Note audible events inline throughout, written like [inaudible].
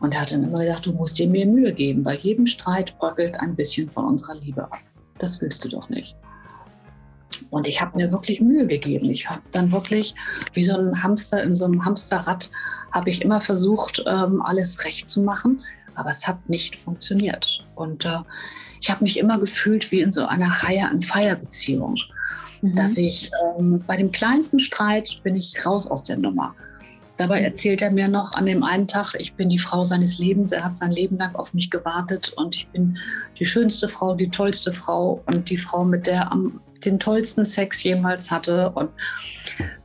Und er hat dann immer gesagt, du musst dir mehr Mühe geben. Bei jedem Streit bröckelt ein bisschen von unserer Liebe ab. Das willst du doch nicht. Und ich habe mir wirklich Mühe gegeben. Ich habe dann wirklich, wie so ein Hamster in so einem Hamsterrad, habe ich immer versucht, ähm, alles recht zu machen. Aber es hat nicht funktioniert. Und äh, ich habe mich immer gefühlt wie in so einer Reihe an Feierbeziehung. Mhm. Dass ich ähm, bei dem kleinsten Streit bin ich raus aus der Nummer. Dabei erzählt er mir noch an dem einen Tag, ich bin die Frau seines Lebens, er hat sein Leben lang auf mich gewartet und ich bin die schönste Frau, die tollste Frau und die Frau, mit der er am, den tollsten Sex jemals hatte. Und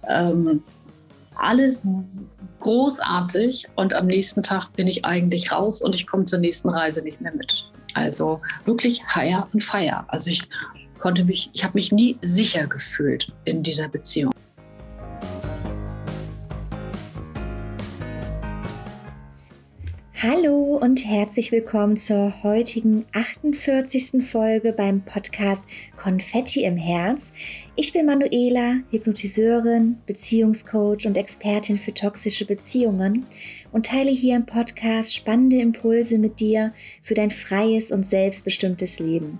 ähm, alles großartig und am nächsten Tag bin ich eigentlich raus und ich komme zur nächsten Reise nicht mehr mit. Also wirklich Hire und Feier. Also ich konnte mich, ich habe mich nie sicher gefühlt in dieser Beziehung. Hallo und herzlich willkommen zur heutigen 48. Folge beim Podcast Konfetti im Herz. Ich bin Manuela, Hypnotiseurin, Beziehungscoach und Expertin für toxische Beziehungen und teile hier im Podcast spannende Impulse mit dir für dein freies und selbstbestimmtes Leben.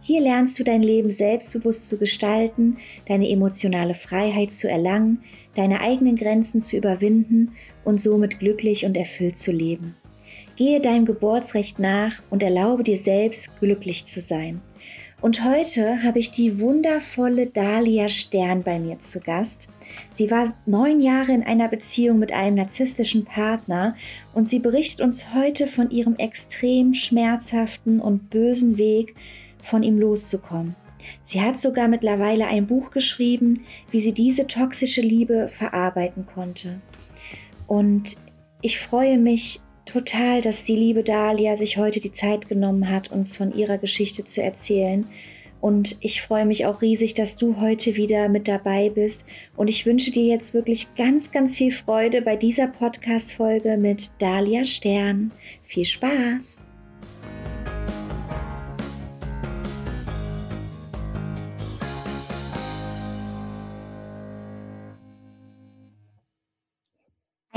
Hier lernst du dein Leben selbstbewusst zu gestalten, deine emotionale Freiheit zu erlangen, deine eigenen Grenzen zu überwinden und somit glücklich und erfüllt zu leben. Gehe deinem Geburtsrecht nach und erlaube dir selbst glücklich zu sein. Und heute habe ich die wundervolle Dalia Stern bei mir zu Gast. Sie war neun Jahre in einer Beziehung mit einem narzisstischen Partner und sie berichtet uns heute von ihrem extrem schmerzhaften und bösen Weg, von ihm loszukommen. Sie hat sogar mittlerweile ein Buch geschrieben, wie sie diese toxische Liebe verarbeiten konnte. Und ich freue mich total, dass die liebe Dahlia sich heute die Zeit genommen hat, uns von ihrer Geschichte zu erzählen. Und ich freue mich auch riesig, dass du heute wieder mit dabei bist. Und ich wünsche dir jetzt wirklich ganz, ganz viel Freude bei dieser Podcast-Folge mit Dahlia Stern. Viel Spaß!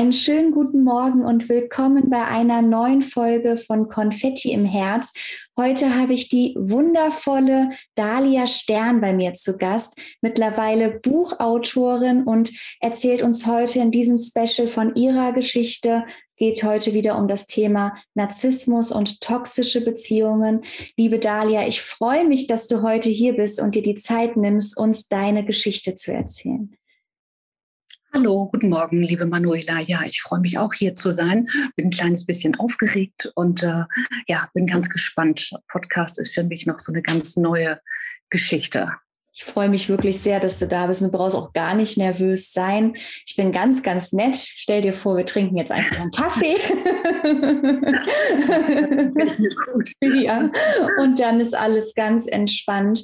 Einen schönen guten Morgen und willkommen bei einer neuen Folge von Konfetti im Herz. Heute habe ich die wundervolle Dalia Stern bei mir zu Gast, mittlerweile Buchautorin und erzählt uns heute in diesem Special von ihrer Geschichte. Geht heute wieder um das Thema Narzissmus und toxische Beziehungen. Liebe Dalia, ich freue mich, dass du heute hier bist und dir die Zeit nimmst, uns deine Geschichte zu erzählen. Hallo, guten Morgen, liebe Manuela. Ja, ich freue mich auch hier zu sein. Bin ein kleines bisschen aufgeregt und äh, ja, bin ganz gespannt. Podcast ist für mich noch so eine ganz neue Geschichte. Ich freue mich wirklich sehr, dass du da bist. Du brauchst auch gar nicht nervös sein. Ich bin ganz, ganz nett. Stell dir vor, wir trinken jetzt einfach einen Kaffee. [laughs] [laughs] ja. Und dann ist alles ganz entspannt.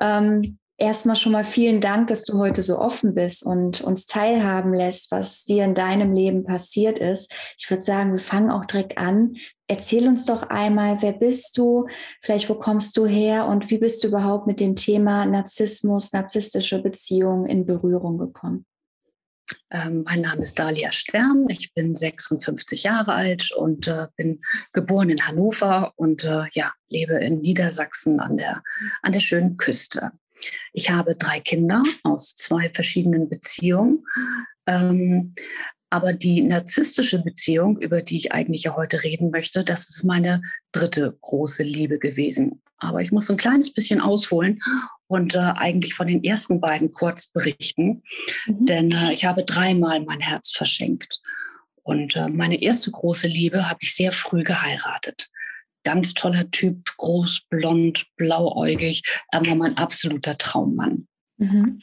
Ähm, erstmal schon mal vielen Dank, dass du heute so offen bist und uns teilhaben lässt, was dir in deinem Leben passiert ist. Ich würde sagen, wir fangen auch direkt an. Erzähl uns doch einmal, wer bist du? Vielleicht, wo kommst du her und wie bist du überhaupt mit dem Thema Narzissmus, narzisstische Beziehungen in Berührung gekommen? Ähm, mein Name ist Dalia Stern. Ich bin 56 Jahre alt und äh, bin geboren in Hannover und äh, ja, lebe in Niedersachsen an der, an der schönen Küste. Ich habe drei Kinder aus zwei verschiedenen Beziehungen. Ähm, aber die narzisstische Beziehung, über die ich eigentlich ja heute reden möchte, das ist meine dritte große Liebe gewesen. Aber ich muss ein kleines bisschen ausholen und äh, eigentlich von den ersten beiden kurz berichten, mhm. denn äh, ich habe dreimal mein Herz verschenkt. Und äh, meine erste große Liebe habe ich sehr früh geheiratet ganz toller Typ, groß, blond, blauäugig. Er war mein absoluter Traummann. Mhm.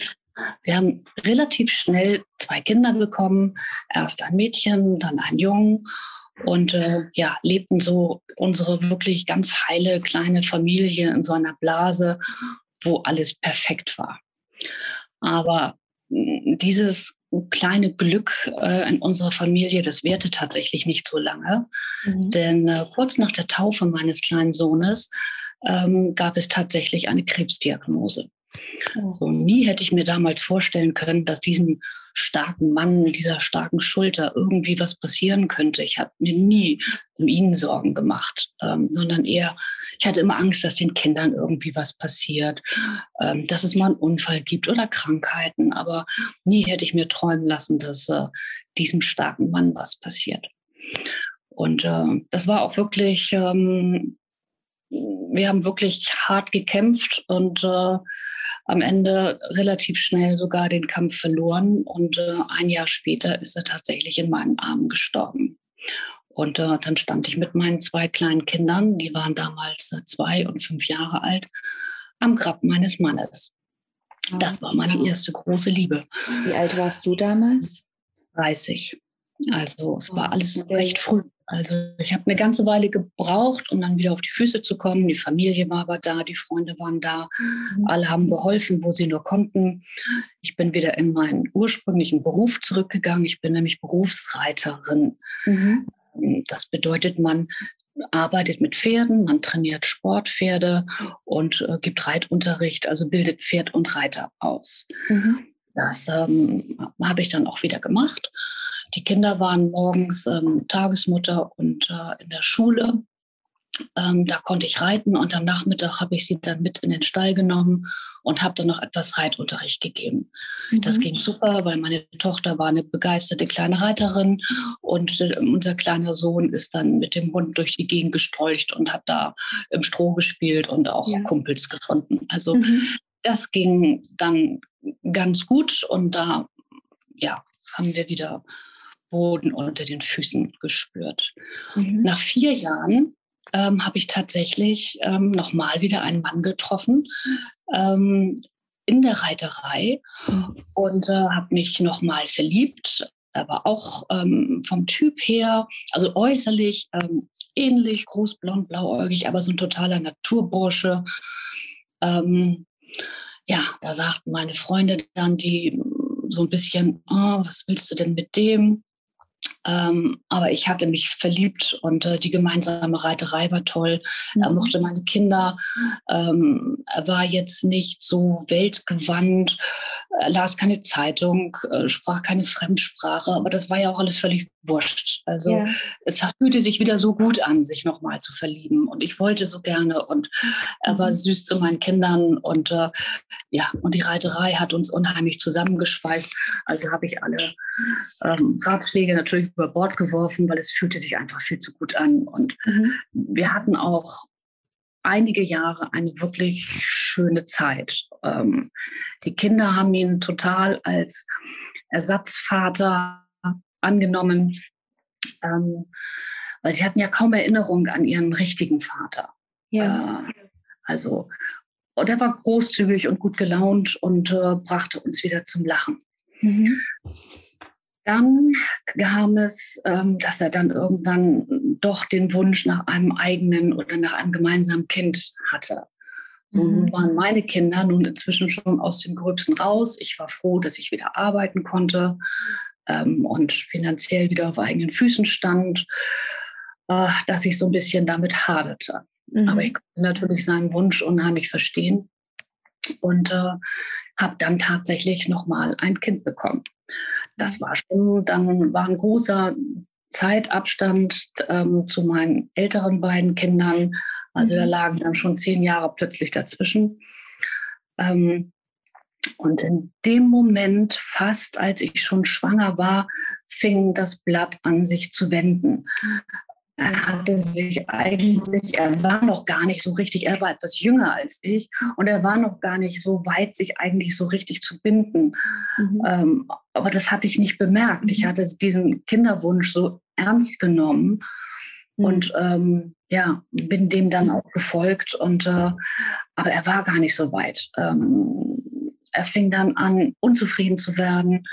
Wir haben relativ schnell zwei Kinder bekommen, erst ein Mädchen, dann ein Jungen und äh, ja, lebten so unsere wirklich ganz heile kleine Familie in so einer Blase, wo alles perfekt war. Aber hm, dieses kleine Glück äh, in unserer Familie, das währte tatsächlich nicht so lange. Mhm. Denn äh, kurz nach der Taufe meines kleinen Sohnes ähm, gab es tatsächlich eine Krebsdiagnose. Oh. So, nie hätte ich mir damals vorstellen können, dass diesem starken Mann, dieser starken Schulter irgendwie was passieren könnte. Ich habe mir nie um ihn Sorgen gemacht, ähm, sondern eher, ich hatte immer Angst, dass den Kindern irgendwie was passiert, ähm, dass es mal einen Unfall gibt oder Krankheiten. Aber nie hätte ich mir träumen lassen, dass äh, diesem starken Mann was passiert. Und äh, das war auch wirklich, ähm, wir haben wirklich hart gekämpft und äh, am Ende relativ schnell sogar den Kampf verloren. Und äh, ein Jahr später ist er tatsächlich in meinen Armen gestorben. Und äh, dann stand ich mit meinen zwei kleinen Kindern, die waren damals äh, zwei und fünf Jahre alt, am Grab meines Mannes. Das war meine erste große Liebe. Wie alt warst du damals? 30. Also es war alles recht früh. Also ich habe eine ganze Weile gebraucht, um dann wieder auf die Füße zu kommen. Die Familie war aber da, die Freunde waren da, mhm. alle haben geholfen, wo sie nur konnten. Ich bin wieder in meinen ursprünglichen Beruf zurückgegangen. Ich bin nämlich Berufsreiterin. Mhm. Das bedeutet, man arbeitet mit Pferden, man trainiert Sportpferde und äh, gibt Reitunterricht, also bildet Pferd und Reiter aus. Mhm. Das ähm, habe ich dann auch wieder gemacht. Die Kinder waren morgens ähm, Tagesmutter und äh, in der Schule. Ähm, da konnte ich reiten und am Nachmittag habe ich sie dann mit in den Stall genommen und habe dann noch etwas Reitunterricht gegeben. Mhm. Das ging super, weil meine Tochter war eine begeisterte kleine Reiterin und äh, unser kleiner Sohn ist dann mit dem Hund durch die Gegend gestrolcht und hat da im Stroh gespielt und auch ja. Kumpels gefunden. Also mhm. das ging dann ganz gut und da ja, haben wir wieder Boden unter den Füßen gespürt. Mhm. Nach vier Jahren ähm, habe ich tatsächlich ähm, nochmal wieder einen Mann getroffen ähm, in der Reiterei und äh, habe mich nochmal verliebt. Aber auch ähm, vom Typ her, also äußerlich ähm, ähnlich, groß, blond, blauäugig, aber so ein totaler Naturbursche. Ähm, ja, da sagten meine Freunde dann, die so ein bisschen, oh, was willst du denn mit dem? Ähm, aber ich hatte mich verliebt und äh, die gemeinsame Reiterei war toll. Mhm. Er mochte meine Kinder. Ähm, er war jetzt nicht so weltgewandt, er las keine Zeitung, äh, sprach keine Fremdsprache, aber das war ja auch alles völlig wurscht. Also ja. es fühlte sich wieder so gut an, sich nochmal zu verlieben. Und ich wollte so gerne und er war mhm. süß zu meinen Kindern und äh, ja, und die Reiterei hat uns unheimlich zusammengeschweißt. Also habe ich alle ähm, Ratschläge natürlich über Bord geworfen, weil es fühlte sich einfach viel zu gut an. Und mhm. wir hatten auch einige Jahre eine wirklich schöne Zeit. Ähm, die Kinder haben ihn total als Ersatzvater angenommen, ähm, weil sie hatten ja kaum Erinnerung an ihren richtigen Vater. Ja. Äh, also, und er war großzügig und gut gelaunt und äh, brachte uns wieder zum Lachen. Mhm. Dann kam es, ähm, dass er dann irgendwann doch den Wunsch nach einem eigenen oder nach einem gemeinsamen Kind hatte. So mhm. nun waren meine Kinder nun inzwischen schon aus dem Gröbsten raus. Ich war froh, dass ich wieder arbeiten konnte ähm, und finanziell wieder auf eigenen Füßen stand, äh, dass ich so ein bisschen damit haderte. Mhm. Aber ich konnte natürlich seinen Wunsch unheimlich verstehen und äh, habe dann tatsächlich nochmal ein Kind bekommen. Das war schon, dann war ein großer Zeitabstand ähm, zu meinen älteren beiden Kindern. Also da mhm. lagen dann schon zehn Jahre plötzlich dazwischen. Ähm, und in dem Moment, fast als ich schon schwanger war, fing das Blatt an, sich zu wenden er hatte sich eigentlich, er war noch gar nicht so richtig, er war etwas jünger als ich und er war noch gar nicht so weit, sich eigentlich so richtig zu binden. Mhm. Ähm, aber das hatte ich nicht bemerkt. Mhm. Ich hatte diesen Kinderwunsch so ernst genommen mhm. und ähm, ja, bin dem dann auch gefolgt. Und, äh, aber er war gar nicht so weit. Ähm, er fing dann an, unzufrieden zu werden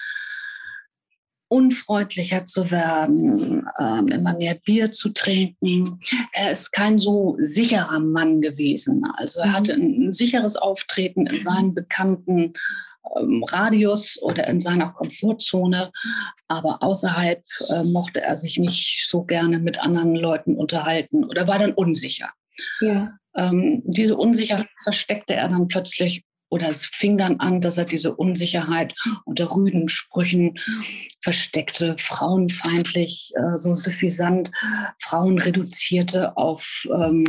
unfreundlicher zu werden, ähm, immer mehr Bier zu trinken. Er ist kein so sicherer Mann gewesen. Also er hatte mhm. ein, sicheres Auftreten in seinem bekannten ähm, Radius oder in seiner Komfortzone, aber außerhalb äh, mochte er sich nicht so gerne mit anderen Leuten unterhalten oder war dann unsicher. Ja. Ähm, diese Unsicherheit versteckte er dann plötzlich oder es fing dann an, dass er diese Unsicherheit unter rüden Sprüchen versteckte, frauenfeindlich, äh, so suffisant, Frauen reduzierte auf, ähm,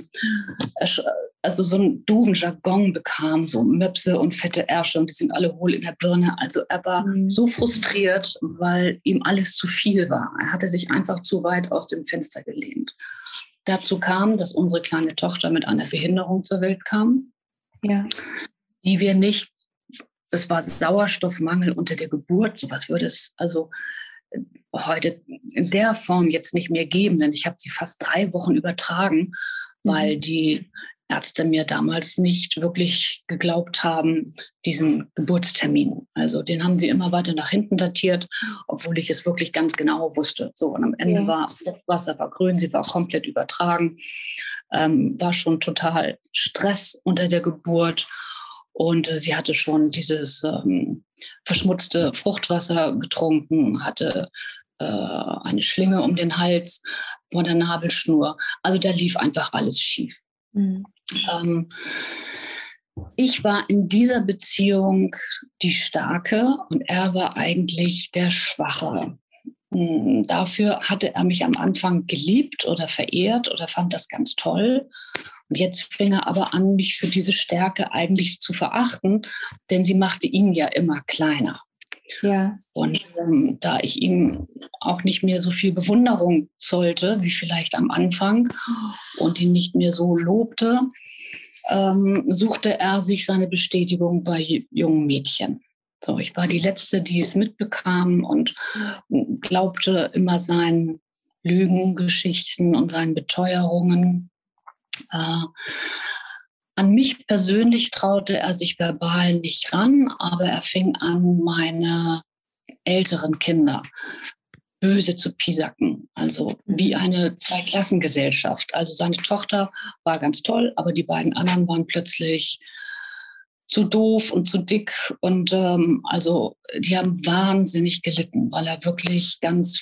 also so einen doofen Jargon bekam, so Möpse und fette Ärsche und die sind alle hohl in der Birne. Also er war mhm. so frustriert, weil ihm alles zu viel war. Er hatte sich einfach zu weit aus dem Fenster gelehnt. Dazu kam, dass unsere kleine Tochter mit einer Behinderung zur Welt kam, ja. Die wir nicht, es war Sauerstoffmangel unter der Geburt, sowas würde es also äh, heute in der Form jetzt nicht mehr geben, denn ich habe sie fast drei Wochen übertragen, weil mhm. die Ärzte mir damals nicht wirklich geglaubt haben, diesen Geburtstermin. Also den haben sie immer weiter nach hinten datiert, obwohl ich es wirklich ganz genau wusste. So, und am Ende ja. war Wasser war grün, sie war komplett übertragen, ähm, war schon total Stress unter der Geburt. Und äh, sie hatte schon dieses ähm, verschmutzte Fruchtwasser getrunken, hatte äh, eine Schlinge um den Hals von der Nabelschnur. Also da lief einfach alles schief. Mhm. Ähm, ich war in dieser Beziehung die Starke und er war eigentlich der Schwache. Hm, dafür hatte er mich am Anfang geliebt oder verehrt oder fand das ganz toll. Und jetzt fing er aber an, mich für diese Stärke eigentlich zu verachten, denn sie machte ihn ja immer kleiner. Ja. Und ähm, da ich ihm auch nicht mehr so viel Bewunderung zollte, wie vielleicht am Anfang, und ihn nicht mehr so lobte, ähm, suchte er sich seine Bestätigung bei jungen Mädchen. So, ich war die Letzte, die es mitbekam und glaubte immer seinen Lügengeschichten und seinen Beteuerungen. Äh, an mich persönlich traute er sich verbal nicht ran, aber er fing an, meine älteren Kinder böse zu pisacken, also wie eine Zweiklassengesellschaft. Also seine Tochter war ganz toll, aber die beiden anderen waren plötzlich zu doof und zu dick und ähm, also die haben wahnsinnig gelitten, weil er wirklich ganz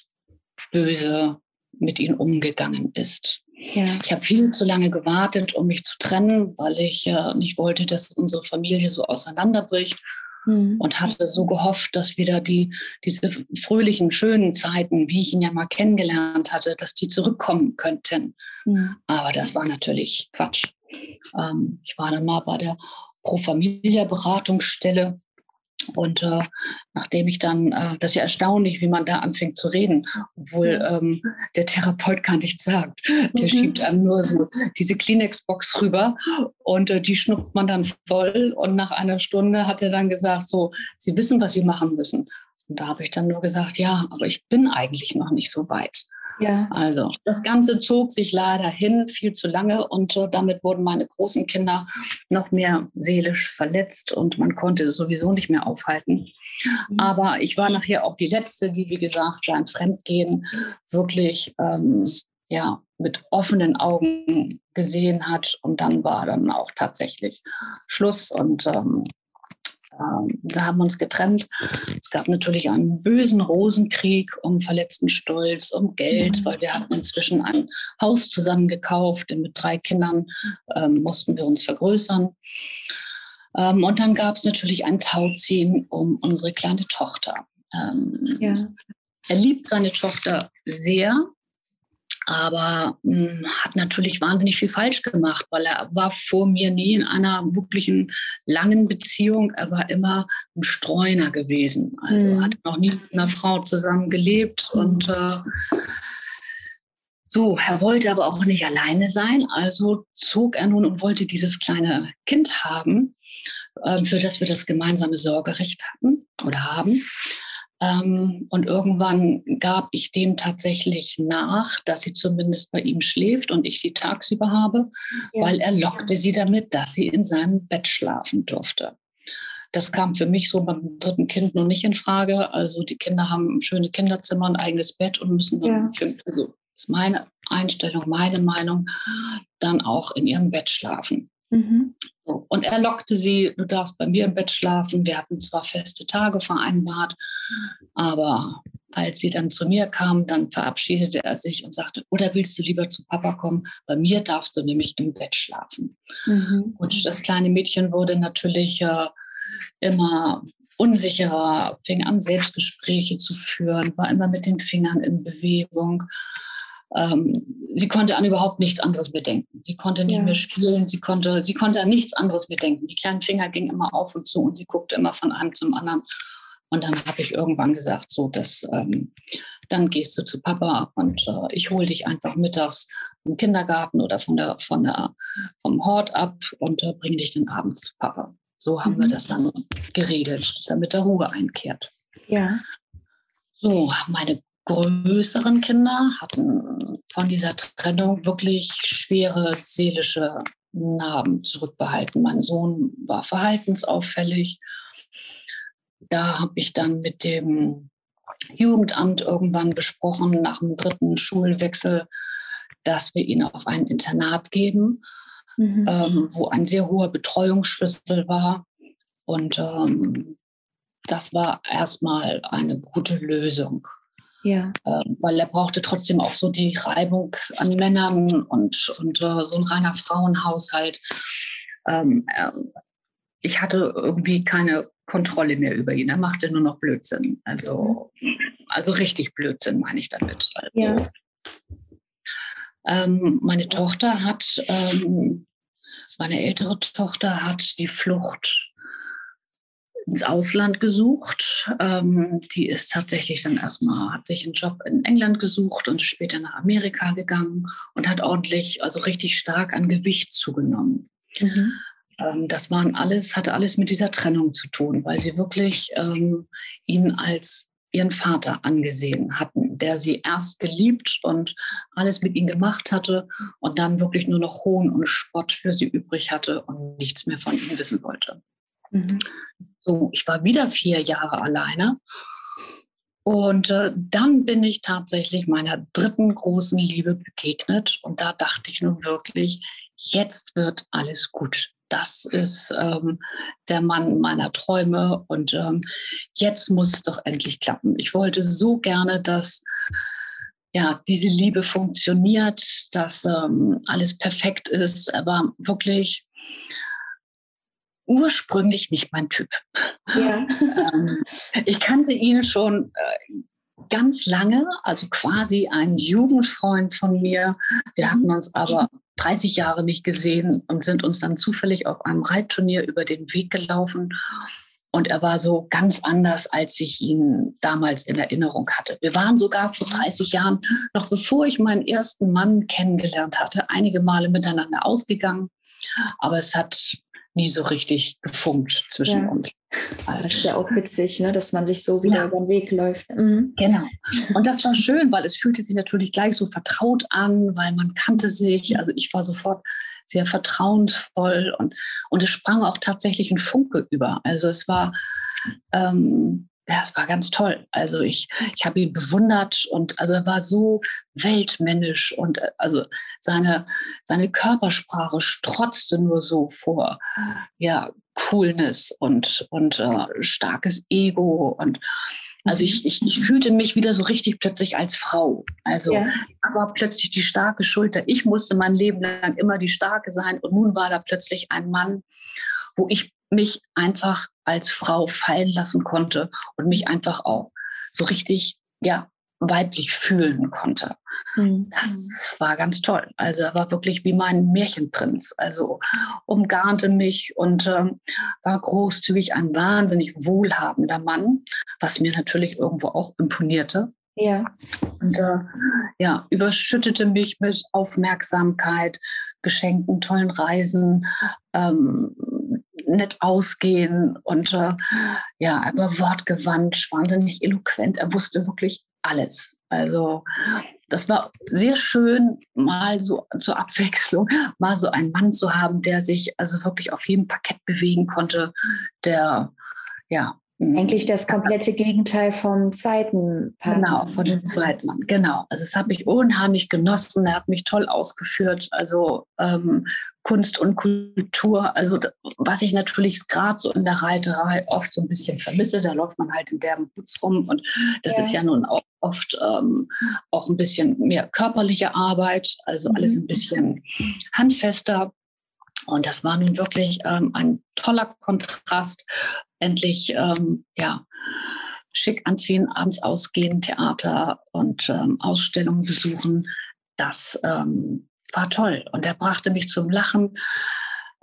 böse mit ihnen umgegangen ist. Ja. Ich habe viel zu lange gewartet, um mich zu trennen, weil ich äh, nicht wollte, dass unsere Familie so auseinanderbricht. Mhm. Und hatte so gehofft, dass wieder die, diese fröhlichen, schönen Zeiten, wie ich ihn ja mal kennengelernt hatte, dass die zurückkommen könnten. Mhm. Aber das war natürlich Quatsch. Ähm, ich war dann mal bei der Pro Familia Beratungsstelle und äh, nachdem ich dann, äh, das ist ja erstaunlich, wie man da anfängt zu reden, obwohl ähm, der Therapeut gar nichts sagt. Der mhm. schiebt einem nur so diese Kleenex-Box rüber und äh, die schnupft man dann voll. Und nach einer Stunde hat er dann gesagt, so, Sie wissen, was Sie machen müssen. Und da habe ich dann nur gesagt, ja, aber ich bin eigentlich noch nicht so weit. Ja. Also das Ganze zog sich leider hin, viel zu lange und äh, damit wurden meine großen Kinder noch mehr seelisch verletzt und man konnte es sowieso nicht mehr aufhalten. Mhm. Aber ich war nachher auch die Letzte, die, wie gesagt, sein Fremdgehen wirklich ähm, ja, mit offenen Augen gesehen hat. Und dann war dann auch tatsächlich Schluss und ähm, wir haben uns getrennt. Es gab natürlich einen bösen Rosenkrieg um verletzten Stolz, um Geld, mhm. weil wir hatten inzwischen ein Haus zusammen gekauft. Mit drei Kindern ähm, mussten wir uns vergrößern. Ähm, und dann gab es natürlich ein Tauziehen um unsere kleine Tochter. Ähm, ja. Er liebt seine Tochter sehr aber mh, hm, hat natürlich wahnsinnig viel falsch gemacht, weil er war vor mir nie in einer wirklichen langen Beziehung. Er war immer ein Streuner gewesen. Also mhm. hat noch nie mit einer Frau zusammen gelebt mhm. und äh, so, er wollte aber auch nicht alleine sein, also zog er nun und wollte dieses kleine Kind haben, äh, für das wir das gemeinsame Sorgerecht hatten oder haben. Ähm, und irgendwann gab ich dem tatsächlich nach, dass sie zumindest bei ihm schläft und ich sie tagsüber habe, ja. weil er lockte sie damit, dass sie in seinem Bett schlafen durfte. Das kam für mich so beim dritten Kind noch nicht in Frage. Also die Kinder haben schöne Kinderzimmer, ein eigenes Bett und müssen dann, ja. für, also ist meine Einstellung, meine Meinung, dann auch in ihrem Bett schlafen. Mhm. Und er lockte sie, du darfst bei mir im Bett schlafen. Wir hatten zwar feste Tage vereinbart, aber als sie dann zu mir kam, dann verabschiedete er sich und sagte, oder willst du lieber zu Papa kommen? Bei mir darfst du nämlich im Bett schlafen. Mhm. Und das kleine Mädchen wurde natürlich äh, immer unsicherer, fing an, Selbstgespräche zu führen, war immer mit den Fingern in Bewegung. Ähm, sie konnte an überhaupt nichts anderes bedenken. Sie konnte nicht ja. mehr spielen, sie konnte, sie konnte an nichts anderes bedenken. Die kleinen Finger gingen immer auf und zu und sie guckte immer von einem zum anderen. Und dann habe ich irgendwann gesagt, so, dass, ähm, dann gehst du zu Papa und äh, ich hole dich einfach mittags vom Kindergarten oder von der, von der, vom Hort ab und äh, bringe dich dann abends zu Papa. So haben mhm. wir das dann geregelt, damit der Ruhe einkehrt. Ja. So, meine größeren Kinder hatten von dieser Trennung wirklich schwere seelische Narben zurückbehalten. Mein Sohn war verhaltensauffällig. Da habe ich dann mit dem Jugendamt irgendwann besprochen, nach dem dritten Schulwechsel, dass wir ihn auf ein Internat geben, mhm. ähm, wo ein sehr hoher Betreuungsschlüssel war. Und ähm, das war erstmal eine gute Lösung. Ja. Ähm, weil er brauchte trotzdem auch so die Reibung an Männern und, und äh, so ein reiner Frauenhaushalt. Ähm, äh, ich hatte irgendwie keine Kontrolle mehr über ihn. Er machte nur noch Blödsinn. Also, also richtig Blödsinn meine ich damit. Also, ja. ähm, meine Tochter hat, ähm, meine ältere Tochter hat die Flucht ins Ausland gesucht. Ähm, die ist tatsächlich dann erstmal, hat sich einen Job in England gesucht und ist später nach Amerika gegangen und hat ordentlich, also richtig stark an Gewicht zugenommen. Mhm. Ähm, das waren alles, hatte alles mit dieser Trennung zu tun, weil sie wirklich ähm, ihn als ihren Vater angesehen hatten, der sie erst geliebt und alles mit ihm gemacht hatte und dann wirklich nur noch Hohn und Spott für sie übrig hatte und nichts mehr von ihm wissen wollte. Mhm. So, ich war wieder vier Jahre alleine. Und äh, dann bin ich tatsächlich meiner dritten großen Liebe begegnet. Und da dachte ich nun wirklich, jetzt wird alles gut. Das ist ähm, der Mann meiner Träume. Und ähm, jetzt muss es doch endlich klappen. Ich wollte so gerne, dass ja, diese Liebe funktioniert, dass ähm, alles perfekt ist. Aber wirklich ursprünglich nicht mein Typ. Ja. [laughs] Ähm, ich kannte ihn schon äh, ganz lange, also quasi ein Jugendfreund von mir. Wir hatten uns aber 30 Jahre nicht gesehen und sind uns dann zufällig auf einem Reitturnier über den Weg gelaufen. Und er war so ganz anders, als ich ihn damals in Erinnerung hatte. Wir waren sogar vor 30 Jahren, noch bevor ich meinen ersten Mann kennengelernt hatte, einige Male miteinander ausgegangen. Aber es hat nie so richtig gefunkt zwischen ja. uns. Also, das ist ja auch witzig, ne? dass man sich so wieder ja. über den Weg läuft. Mhm. Genau. Und das war schön, weil es fühlte sich natürlich gleich so vertraut an, weil man kannte sich. Also ich war sofort sehr vertrauensvoll und, und es sprang auch tatsächlich ein Funke über. Also es war, ähm, ja, es war ganz toll. Also ich, ich habe ihn bewundert und also er war so weltmännisch und äh, also seine, seine Körpersprache strotzte nur so vor ja, Coolness und, und äh, starkes Ego und also ich, mhm. ich, ich fühlte mich wieder so richtig plötzlich als Frau. Also ja. war plötzlich die starke Schulter. Ich musste mein Leben lang immer die starke sein und nun war da plötzlich ein Mann, wo ich mich einfach als Frau fallen lassen konnte und mich einfach auch so richtig, ja, weiblich fühlen konnte. Mhm. Das war ganz toll. Also er war wirklich wie mein Märchenprinz. Also umgarnte mich und ähm, war großzügig, ein wahnsinnig wohlhabender Mann, was mir natürlich irgendwo auch imponierte. Ja. Und äh, ja, überschüttete mich mit Aufmerksamkeit, Geschenken, tollen Reisen, ähm, nett ausgehen und äh, ja, er war wortgewandt, wahnsinnig eloquent. Er wusste wirklich alles. Also das war sehr schön, mal so zur Abwechslung, mal so einen Mann zu haben, der sich also wirklich auf jedem Parkett bewegen konnte, der ja. Eigentlich das komplette Gegenteil vom zweiten Partner. Genau, von dem zweiten Mann. Genau. Also das habe ich unheimlich genossen. Er hat mich toll ausgeführt. Also ähm, Kunst und Kultur. Also was ich natürlich gerade so in der Reiterei oft so ein bisschen vermisse. Da läuft man halt in derben Putz rum und das ja. ist ja nun auch oft ähm, auch ein bisschen mehr körperliche Arbeit. Also alles mhm. ein bisschen handfester. Und das war nun wirklich ähm, ein toller Kontrast endlich ähm, ja, schick anziehen, abends ausgehen, Theater und ähm, Ausstellungen besuchen. Das ähm, war toll. Und er brachte mich zum Lachen.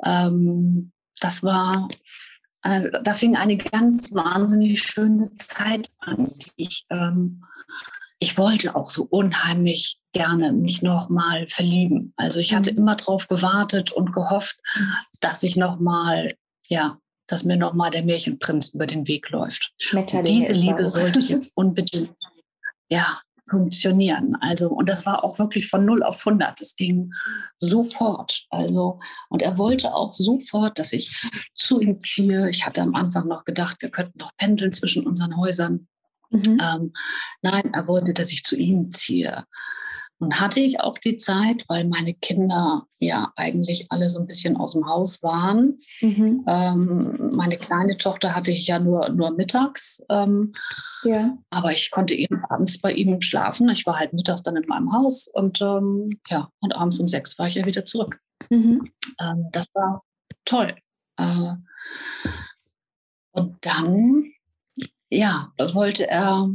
Ähm, das war, äh, da fing eine ganz wahnsinnig schöne Zeit an. Ich, ähm, ich wollte auch so unheimlich gerne mich nochmal verlieben. Also ich hatte mhm. immer darauf gewartet und gehofft, dass ich nochmal, ja, dass mir nochmal der Märchenprinz über den Weg läuft. Diese Liebe sollte [laughs] jetzt unbedingt, ja, funktionieren. Also, und das war auch wirklich von 0 auf 100. Es ging sofort. Also, und er wollte auch sofort, dass ich zu ihm ziehe. Ich hatte am Anfang noch gedacht, wir könnten noch pendeln zwischen unseren Häusern. Mhm. Ähm, nein, er wollte, dass ich zu ihm ziehe. Und hatte ich auch die Zeit, weil meine Kinder ja eigentlich alle so ein bisschen aus dem Haus waren. Mhm. Ähm, meine kleine Tochter hatte ich ja nur, nur mittags. Ähm, ja. Aber ich konnte eben abends bei ihm schlafen. Ich war halt mittags dann in meinem Haus und ähm, ja, und abends um sechs war ich ja wieder zurück. Mhm. Ähm, das war toll. Äh, und dann, ja, wollte er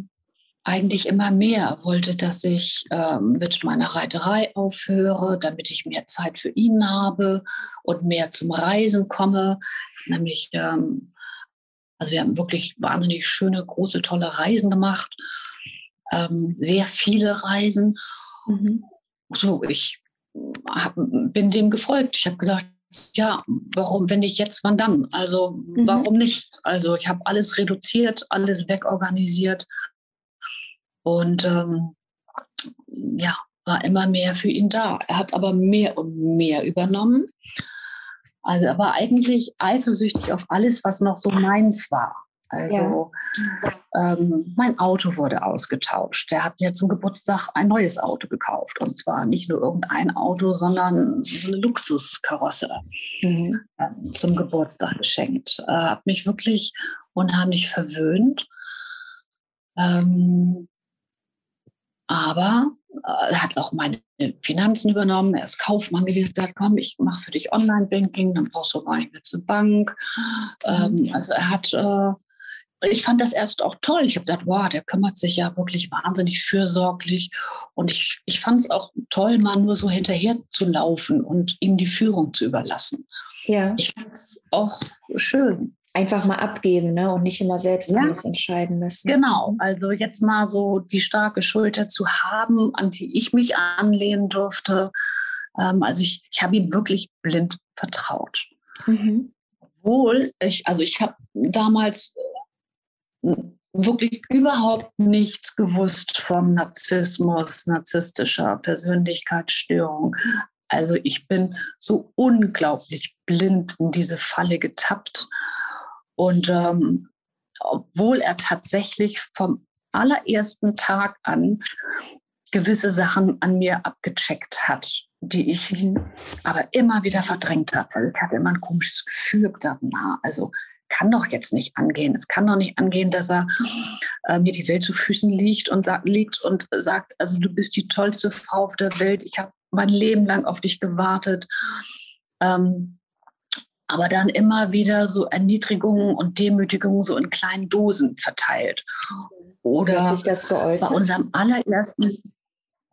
eigentlich immer mehr, wollte, dass ich ähm, mit meiner Reiterei aufhöre, damit ich mehr Zeit für ihn habe und mehr zum Reisen komme. Nämlich, ähm, also wir haben wirklich wahnsinnig schöne, große, tolle Reisen gemacht, ähm, sehr viele Reisen. Mhm. So, ich hab, bin dem gefolgt. Ich habe gesagt, ja, warum, wenn nicht jetzt, wann dann? Also mhm. warum nicht? Also ich habe alles reduziert, alles wegorganisiert und ähm, ja, war immer mehr für ihn da. Er hat aber mehr und mehr übernommen. Also er war eigentlich eifersüchtig auf alles, was noch so meins war. Also ja. ähm, mein Auto wurde ausgetauscht. Der hat mir zum Geburtstag ein neues Auto gekauft. Und zwar nicht nur irgendein Auto, sondern so eine Luxuskarosse mhm. äh, zum Geburtstag geschenkt. Er hat mich wirklich unheimlich verwöhnt. Ähm, aber äh, er hat auch meine Finanzen übernommen. Er ist Kaufmann gewesen. Er hat komm, ich mache für dich Online-Banking, dann brauchst du gar nicht mehr zur Bank. Ähm, mhm. also er hat, äh, ich fand das erst auch toll. Ich habe gedacht, wow, der kümmert sich ja wirklich wahnsinnig fürsorglich. Und ich, ich fand es auch toll, mal nur so hinterher zu laufen und ihm die Führung zu überlassen. Ja. Ich fand es auch schön einfach mal abgeben ne? und nicht immer selbst ja. alles entscheiden müssen. Genau, also jetzt mal so die starke Schulter zu haben, an die ich mich anlehnen durfte. Ähm, also ich, ich habe ihm wirklich blind vertraut. Mhm. Obwohl ich, also ich habe damals äh, wirklich überhaupt nichts gewusst vom Narzissmus, narzisstischer Persönlichkeitsstörung. Also ich bin so unglaublich blind in diese Falle getappt. Und ähm, obwohl er tatsächlich vom allerersten Tag an gewisse Sachen an mir abgecheckt hat, die ich aber immer wieder verdrängt habe. Also ich hatte immer ein komisches Gefühl, gedacht, na, also kann doch jetzt nicht angehen. Es kann doch nicht angehen, dass er äh, mir die Welt zu Füßen liegt und sagt, liegt und sagt, also du bist die tollste Frau auf der Welt. Ich habe mein Leben lang auf dich gewartet. Ähm, aber dann immer wieder so Erniedrigungen und Demütigungen so in kleinen Dosen verteilt. Oder bei unserem allerersten,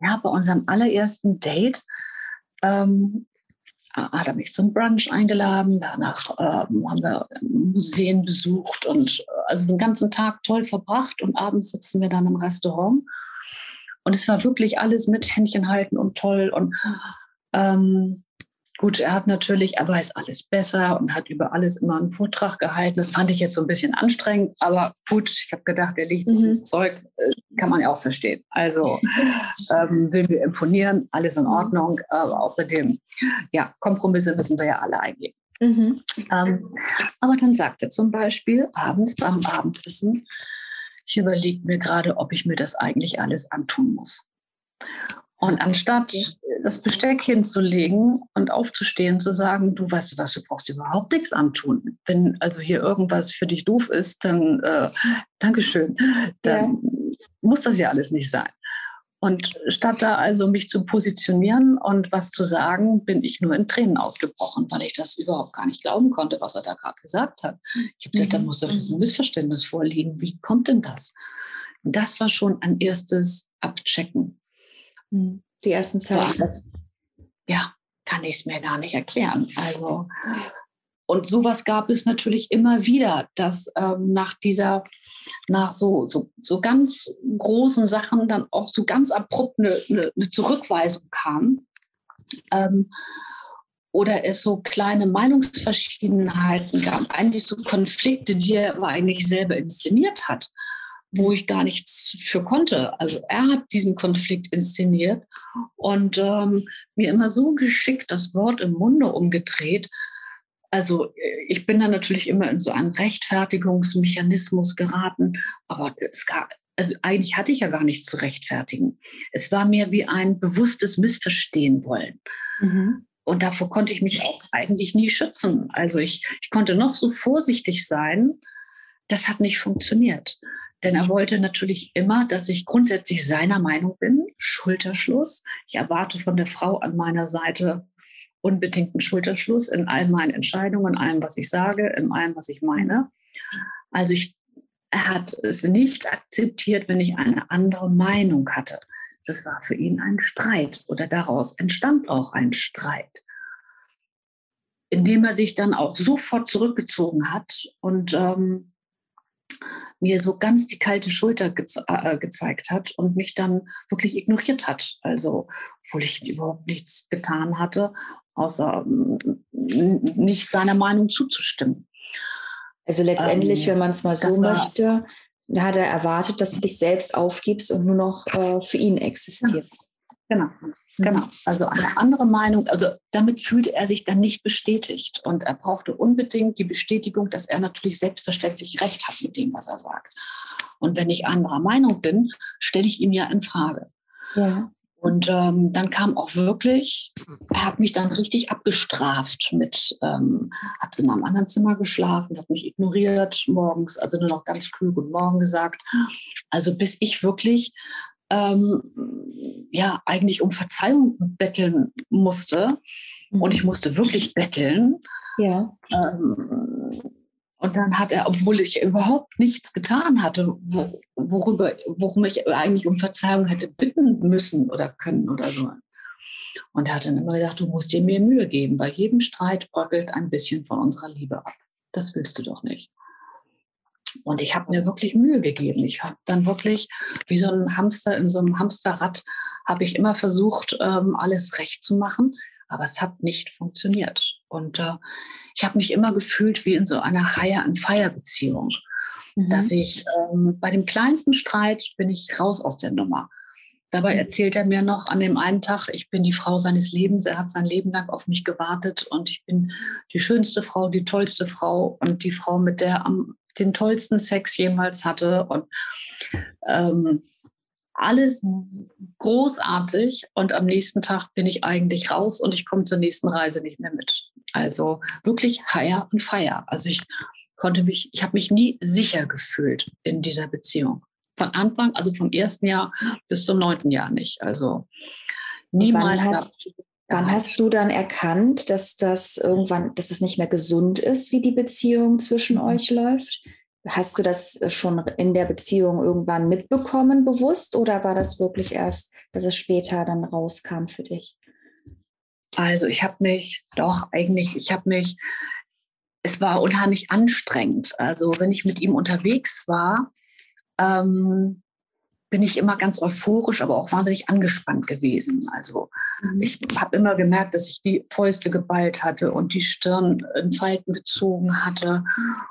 ja, bei unserem allerersten Date ähm, hat er mich zum Brunch eingeladen. Danach ähm, haben wir Museen besucht und äh, also den ganzen Tag toll verbracht und abends sitzen wir dann im Restaurant. Und es war wirklich alles mit Händchen halten und toll und ähm, Gut, er hat natürlich, er weiß alles besser und hat über alles immer einen Vortrag gehalten. Das fand ich jetzt so ein bisschen anstrengend, aber gut, ich habe gedacht, er legt sich mhm. ins Zeug, äh, kann man ja auch verstehen. Also [laughs] ähm, will mir imponieren, alles in mhm. Ordnung, aber außerdem, ja, Kompromisse müssen wir ja alle eingehen. Mhm. Ähm, aber dann sagt er zum Beispiel abends beim Abendessen, ich überlege mir gerade, ob ich mir das eigentlich alles antun muss. Und anstatt das Besteck hinzulegen und aufzustehen, zu sagen, du weißt was, du brauchst überhaupt nichts antun. Wenn also hier irgendwas für dich doof ist, dann äh, Dankeschön, dann ja. muss das ja alles nicht sein. Und statt da also mich zu positionieren und was zu sagen, bin ich nur in Tränen ausgebrochen, weil ich das überhaupt gar nicht glauben konnte, was er da gerade gesagt hat. Ich habe gedacht, da mhm. muss doch ein Missverständnis vorliegen. Wie kommt denn das? Das war schon ein erstes Abchecken. Mhm. Die ersten Zeichen. Ja, kann ich es mir gar nicht erklären. Also und sowas gab es natürlich immer wieder, dass ähm, nach dieser, nach so, so, so ganz großen Sachen dann auch so ganz abrupt eine, eine Zurückweisung kam. Ähm, oder es so kleine Meinungsverschiedenheiten gab, eigentlich so Konflikte, die er aber eigentlich selber inszeniert hat, wo ich gar nichts für konnte. Also er hat diesen Konflikt inszeniert und ähm, mir immer so geschickt das Wort im Munde umgedreht, also äh, ich bin da natürlich immer in so einen Rechtfertigungsmechanismus geraten, aber es gab, also eigentlich hatte ich ja gar nichts zu rechtfertigen. Es war mir wie ein bewusstes Missverstehen wollen. Mhm. Und davor konnte ich mich auch eigentlich nie schützen. Also ich, ich konnte noch so vorsichtig sein. Das hat nicht funktioniert. Denn er wollte natürlich immer, dass ich grundsätzlich seiner Meinung bin. Schulterschluss. Ich erwarte von der Frau an meiner Seite unbedingten Schulterschluss in all meinen Entscheidungen, in allem, was ich sage, in allem, was ich meine. Also ich, er hat es nicht akzeptiert, wenn ich eine andere Meinung hatte. Das war für ihn ein Streit oder daraus entstand auch ein Streit, indem er sich dann auch sofort zurückgezogen hat und ähm, mir so ganz die kalte Schulter geze äh, gezeigt hat und mich dann wirklich ignoriert hat. Also, obwohl ich überhaupt nichts getan hatte, außer mm, nicht seiner Meinung zuzustimmen. Also letztendlich, ähm, wenn man es mal so möchte, hat er erwartet, dass du dich selbst aufgibst und nur noch äh, für ihn existierst. Ja. Genau, genau. Also eine andere Meinung, also damit fühlte er sich dann nicht bestätigt und er brauchte unbedingt die Bestätigung, dass er natürlich selbstverständlich recht hat mit dem, was er sagt. Und wenn ich anderer Meinung bin, stelle ich ihn ja in Frage. Ja. Und ähm, dann kam auch wirklich, er hat mich dann richtig abgestraft mit, ähm, hat in einem anderen Zimmer geschlafen, hat mich ignoriert morgens, also nur noch ganz klug und Morgen gesagt. Also bis ich wirklich ähm, ja eigentlich um Verzeihung betteln musste. Und ich mhm. musste wirklich betteln. Ja. Ähm, und dann hat er, obwohl ich überhaupt nichts getan hatte, wo, worüber, worum ich eigentlich um Verzeihung hätte bitten müssen oder können oder so. Und er hat dann immer gesagt, du musst dir mehr Mühe geben. Bei jedem Streit bröckelt ein bisschen von unserer Liebe ab. Das willst du doch nicht. Und ich habe mir wirklich Mühe gegeben. Ich habe dann wirklich wie so ein Hamster in so einem Hamsterrad, habe ich immer versucht, ähm, alles recht zu machen. Aber es hat nicht funktioniert. Und äh, ich habe mich immer gefühlt wie in so einer Hire-and-Fire-Beziehung. Mhm. Dass ich ähm, bei dem kleinsten Streit bin ich raus aus der Nummer. Dabei mhm. erzählt er mir noch an dem einen Tag, ich bin die Frau seines Lebens. Er hat sein Leben lang auf mich gewartet und ich bin die schönste Frau, die tollste Frau und die Frau, mit der er am den tollsten Sex jemals hatte und ähm, alles großartig und am nächsten Tag bin ich eigentlich raus und ich komme zur nächsten Reise nicht mehr mit. Also wirklich Hire und Feier. Also ich konnte mich, ich habe mich nie sicher gefühlt in dieser Beziehung. Von Anfang, also vom ersten Jahr bis zum neunten Jahr nicht. Also niemals. Wann hast, wann hast du dann erkannt, dass das irgendwann, dass es nicht mehr gesund ist, wie die Beziehung zwischen mhm. euch läuft? Hast du das äh, schon in der Beziehung irgendwann mitbekommen, bewusst, oder war das wirklich erst, dass es später dann rauskam für dich? Also ich habe mich doch eigentlich, ich habe mich, es war unheimlich anstrengend. Also wenn ich mit ihm unterwegs war, ähm, bin ich immer ganz euphorisch, aber auch wahnsinnig angespannt gewesen. Also mhm. ich habe immer gemerkt, dass ich die Fäuste geballt hatte und die Stirn in Falten gezogen hatte.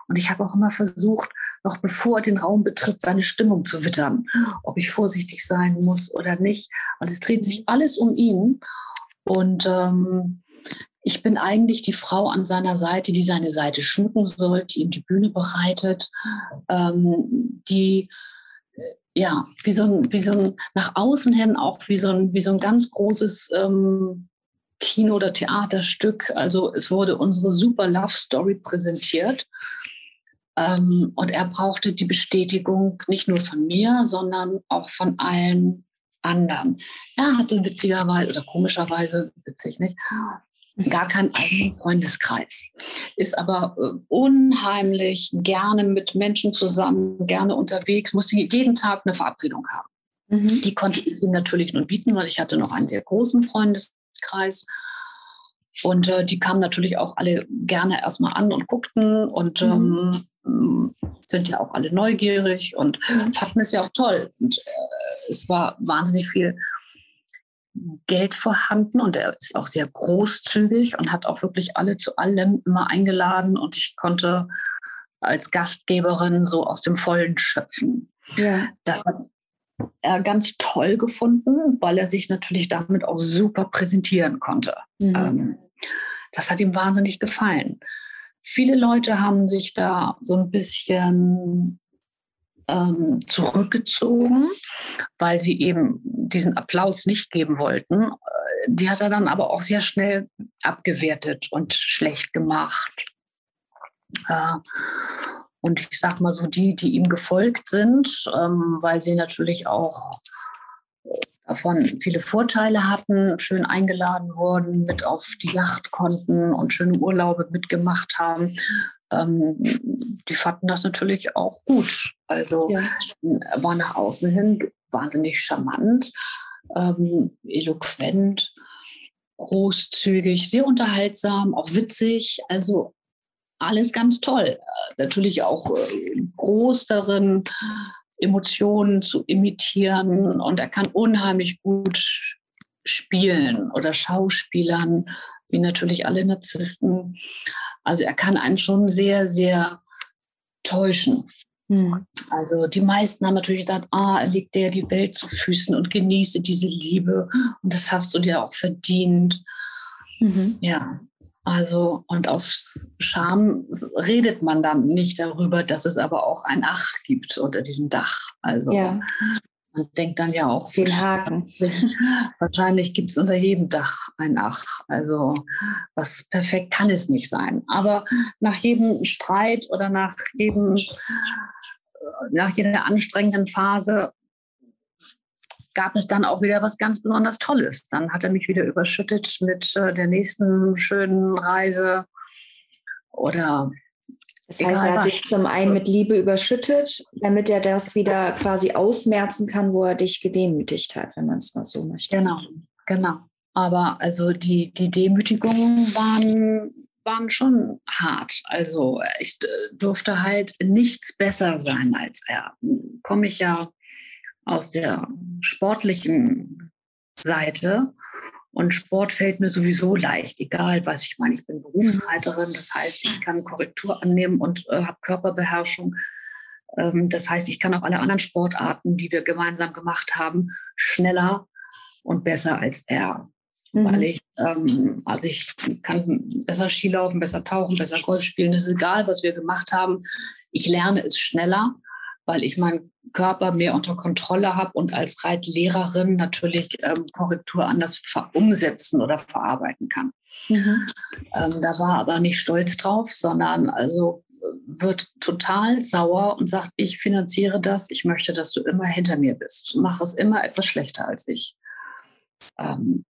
Und ich habe auch immer versucht, noch bevor er den Raum betritt, seine Stimmung zu wittern, ob ich vorsichtig sein muss oder nicht. Also es dreht sich alles um ihn. Und ähm, ich bin eigentlich die Frau an seiner Seite, die seine Seite schmücken soll, die ihm die Bühne bereitet, ähm, die ja, wie so ein, wie so ein, nach außen hin auch wie so ein, wie so ein ganz großes ähm, Kino- oder Theaterstück. Also es wurde unsere super Love Story präsentiert. Ähm, und er brauchte die Bestätigung nicht nur von mir, sondern auch von allen anderen. Er hatte witzigerweise oder komischerweise, witzig nicht, gar keinen eigenen Freundeskreis. Ist aber äh, unheimlich gerne mit Menschen zusammen, gerne unterwegs, musste jeden Tag eine Verabredung haben. Mhm. Die konnte ich ihm natürlich nur bieten, weil ich hatte noch einen sehr großen Freundeskreis. Und äh, die kamen natürlich auch alle gerne erstmal an und guckten und mhm. ähm, sind ja auch alle neugierig und mhm. fanden es ja auch toll. Und äh, es war wahnsinnig viel Geld vorhanden und er ist auch sehr großzügig und hat auch wirklich alle zu allem immer eingeladen und ich konnte als Gastgeberin so aus dem Vollen schöpfen. Ja. Das hat er ganz toll gefunden, weil er sich natürlich damit auch super präsentieren konnte. Mhm. Ähm, das hat ihm wahnsinnig gefallen. Viele Leute haben sich da so ein bisschen ähm, zurückgezogen, weil sie eben diesen Applaus nicht geben wollten. Äh, die hat er dann aber auch sehr schnell abgewertet und schlecht gemacht. Äh, und ich sag mal so, die, die ihm gefolgt sind, ähm, weil sie natürlich auch davon viele Vorteile hatten, schön eingeladen wurden, mit auf die Yacht konnten und schöne Urlaube mitgemacht haben, ähm, die fanden das natürlich auch gut. Also ja. war nach außen hin wahnsinnig charmant, ähm, eloquent, großzügig, sehr unterhaltsam, auch witzig. Also alles ganz toll. Äh, natürlich auch äh, groß darin, Emotionen zu imitieren und er kann unheimlich gut spielen oder Schauspielern, wie natürlich alle Narzissten. Also er kann einen schon sehr, sehr täuschen. Hm. Also die meisten haben natürlich gesagt, ah, er legt dir die Welt zu Füßen und genieße diese Liebe und das hast du dir auch verdient. Mhm. Ja, also und aus Scham redet man dann nicht darüber, dass es aber auch ein Ach gibt unter diesem Dach. Also ja. man denkt dann ja auch, den Haken. [laughs] Wahrscheinlich gibt es unter jedem Dach ein Ach. Also was perfekt kann es nicht sein. Aber nach jedem Streit oder nach jedem nach jeder anstrengenden Phase gab es dann auch wieder was ganz besonders Tolles. Dann hat er mich wieder überschüttet mit äh, der nächsten schönen Reise oder das heißt, er hat dich zum einen mit Liebe überschüttet, damit er das wieder quasi ausmerzen kann, wo er dich gedemütigt hat, wenn man es mal so möchte. Genau, genau. Aber also die, die Demütigungen waren, waren schon hart. Also ich äh, durfte halt nichts besser sein als er. Komme ich ja aus der sportlichen Seite. Und Sport fällt mir sowieso leicht, egal was ich meine. Ich bin Berufsreiterin, das heißt, ich kann Korrektur annehmen und äh, habe Körperbeherrschung. Ähm, das heißt, ich kann auch alle anderen Sportarten, die wir gemeinsam gemacht haben, schneller und besser als er. Mhm. Weil ich, ähm, also ich kann besser Skilaufen, besser tauchen, besser Golf spielen. Es ist egal, was wir gemacht haben. Ich lerne es schneller weil ich meinen Körper mehr unter Kontrolle habe und als Reitlehrerin natürlich ähm, Korrektur anders umsetzen oder verarbeiten kann. Mhm. Ähm, da war aber nicht stolz drauf, sondern also wird total sauer und sagt, ich finanziere das, ich möchte, dass du immer hinter mir bist. Mach es immer etwas schlechter als ich. Ähm,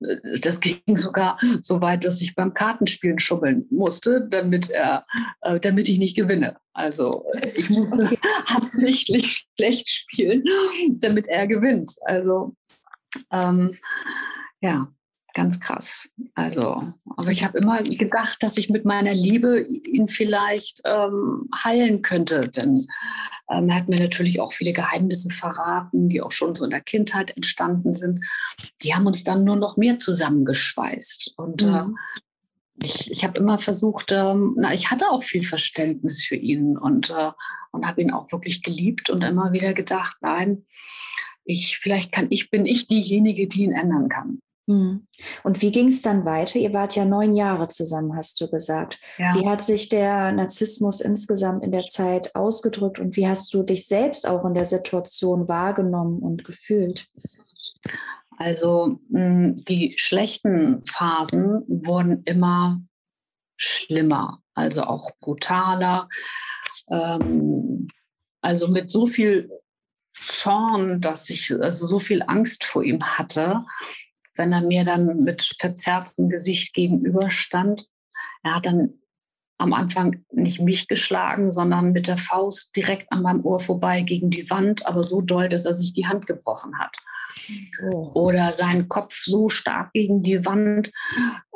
das ging sogar so weit, dass ich beim Kartenspielen schummeln musste, damit, er, äh, damit ich nicht gewinne. Also ich musste [laughs] absichtlich schlecht spielen, damit er gewinnt. Also ähm, ja, ganz krass. Also, aber ich habe immer gedacht, dass ich mit meiner Liebe ihn vielleicht ähm, heilen könnte, denn ähm, er hat mir natürlich auch viele Geheimnisse verraten, die auch schon so in der Kindheit entstanden sind. Die haben uns dann nur noch mehr zusammengeschweißt und äh, mhm. äh, ich, ich habe immer versucht, ähm, na, ich hatte auch viel Verständnis für ihn und, äh, und habe ihn auch wirklich geliebt und immer wieder gedacht, nein, ich, vielleicht kann ich, bin ich diejenige, die ihn ändern kann. Hm. Und wie ging es dann weiter? Ihr wart ja neun Jahre zusammen, hast du gesagt. Ja. Wie hat sich der Narzissmus insgesamt in der Zeit ausgedrückt und wie hast du dich selbst auch in der Situation wahrgenommen und gefühlt? Also hm, die schlechten Phasen wurden immer schlimmer, also auch brutaler. Ähm, also mit so viel Zorn, dass ich also so viel Angst vor ihm hatte, wenn er mir dann mit verzerrtem Gesicht gegenüberstand. Er hat dann am Anfang nicht mich geschlagen, sondern mit der Faust direkt an meinem Ohr vorbei gegen die Wand, aber so doll, dass er sich die Hand gebrochen hat. Oh. Oder seinen Kopf so stark gegen die Wand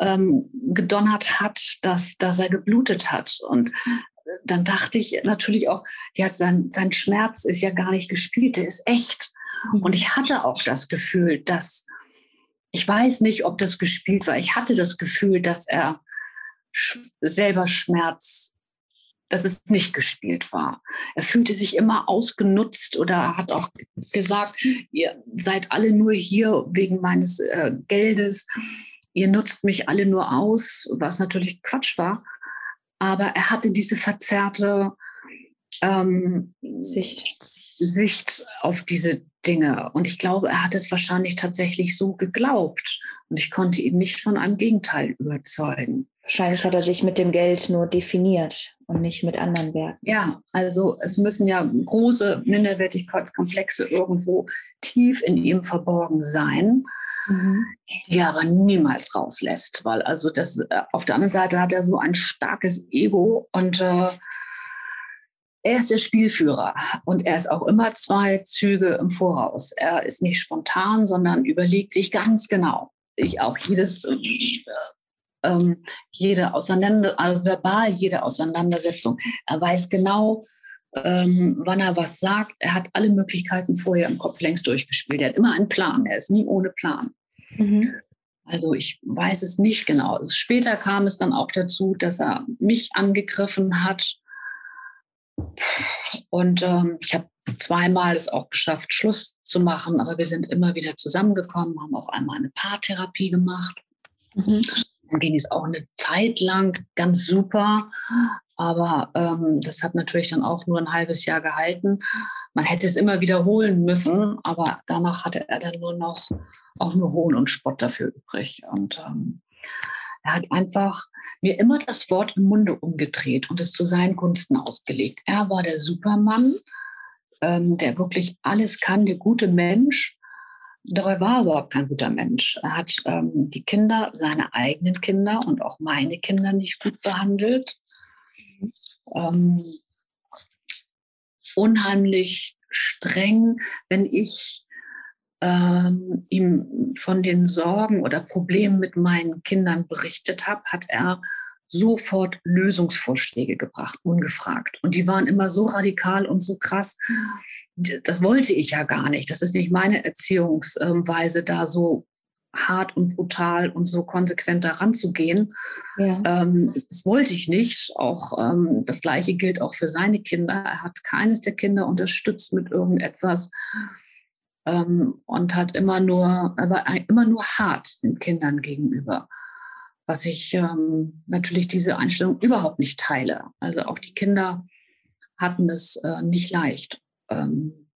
ähm, gedonnert hat, dass, dass er geblutet hat. Und dann dachte ich natürlich auch, ja, sein, sein Schmerz ist ja gar nicht gespielt, der ist echt. Mhm. Und ich hatte auch das Gefühl, dass, ich weiß nicht, ob das gespielt war, ich hatte das Gefühl, dass er selber Schmerz, dass es nicht gespielt war. Er fühlte sich immer ausgenutzt oder hat auch gesagt, ihr seid alle nur hier wegen meines äh, Geldes, ihr nutzt mich alle nur aus, was natürlich Quatsch war. Aber er hatte diese verzerrte ähm, Sicht. Sicht auf diese Dinge. Und ich glaube, er hat es wahrscheinlich tatsächlich so geglaubt. Und ich konnte ihn nicht von einem Gegenteil überzeugen. Wahrscheinlich hat er sich mit dem Geld nur definiert und nicht mit anderen Werten. Ja, also es müssen ja große Minderwertigkeitskomplexe irgendwo tief in ihm verborgen sein, mhm. die er aber niemals rauslässt. Weil also das äh, auf der anderen Seite hat er so ein starkes Ego und äh, er ist der Spielführer und er ist auch immer zwei Züge im Voraus. Er ist nicht spontan, sondern überlegt sich ganz genau. Ich auch jedes äh, ähm, jede Auseinander, also verbal jede Auseinandersetzung. Er weiß genau, ähm, wann er was sagt. Er hat alle Möglichkeiten vorher im Kopf längst durchgespielt. Er hat immer einen Plan. Er ist nie ohne Plan. Mhm. Also ich weiß es nicht genau. Später kam es dann auch dazu, dass er mich angegriffen hat. Und ähm, ich habe zweimal es auch geschafft, Schluss zu machen, aber wir sind immer wieder zusammengekommen, haben auch einmal eine Paartherapie gemacht. Mhm. Dann ging es auch eine Zeit lang ganz super. Aber ähm, das hat natürlich dann auch nur ein halbes Jahr gehalten. Man hätte es immer wiederholen müssen, aber danach hatte er dann nur noch auch nur Hohn und Spott dafür übrig. Und ähm, er hat einfach mir immer das Wort im Munde umgedreht und es zu seinen Gunsten ausgelegt. Er war der Supermann, ähm, der wirklich alles kann, der gute Mensch. Dabei war er überhaupt kein guter Mensch. Er hat ähm, die Kinder, seine eigenen Kinder und auch meine Kinder nicht gut behandelt. Ähm, unheimlich streng, wenn ich ähm, ihm von den Sorgen oder Problemen mit meinen Kindern berichtet habe, hat er sofort Lösungsvorschläge gebracht, ungefragt. Und die waren immer so radikal und so krass. Das wollte ich ja gar nicht. Das ist nicht meine Erziehungsweise, da so hart und brutal und so konsequent daran zu gehen. Ja. Ähm, das wollte ich nicht. Auch ähm, das Gleiche gilt auch für seine Kinder. Er hat keines der Kinder unterstützt mit irgendetwas ähm, und hat immer nur, er war immer nur hart den Kindern gegenüber was ich ähm, natürlich diese Einstellung überhaupt nicht teile. Also auch die Kinder hatten es äh, nicht leicht. Ähm,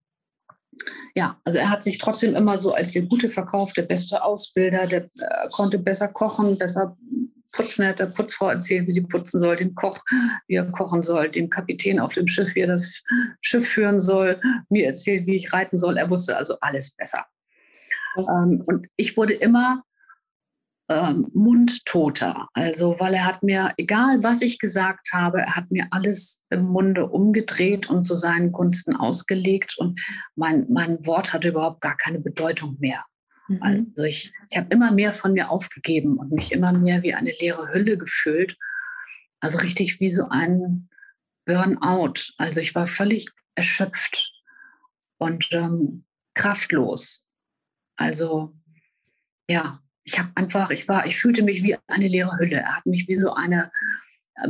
ja, also er hat sich trotzdem immer so als der gute Verkauf, der beste Ausbilder, der äh, konnte besser kochen, besser putzen. Er hat der Putzfrau erzählt, wie sie putzen soll, dem Koch, wie er kochen soll, dem Kapitän auf dem Schiff, wie er das Schiff führen soll, mir erzählt, wie ich reiten soll. Er wusste also alles besser. Ähm, und ich wurde immer ähm, mundtoter. Also, weil er hat mir, egal was ich gesagt habe, er hat mir alles im Munde umgedreht und zu seinen Gunsten ausgelegt und mein, mein Wort hatte überhaupt gar keine Bedeutung mehr. Mhm. Also ich, ich habe immer mehr von mir aufgegeben und mich immer mehr wie eine leere Hülle gefühlt. Also richtig wie so ein Burnout. Also ich war völlig erschöpft und ähm, kraftlos. Also ja, ich habe einfach, ich war, ich fühlte mich wie eine leere Hülle. Er hat mich wie so eine,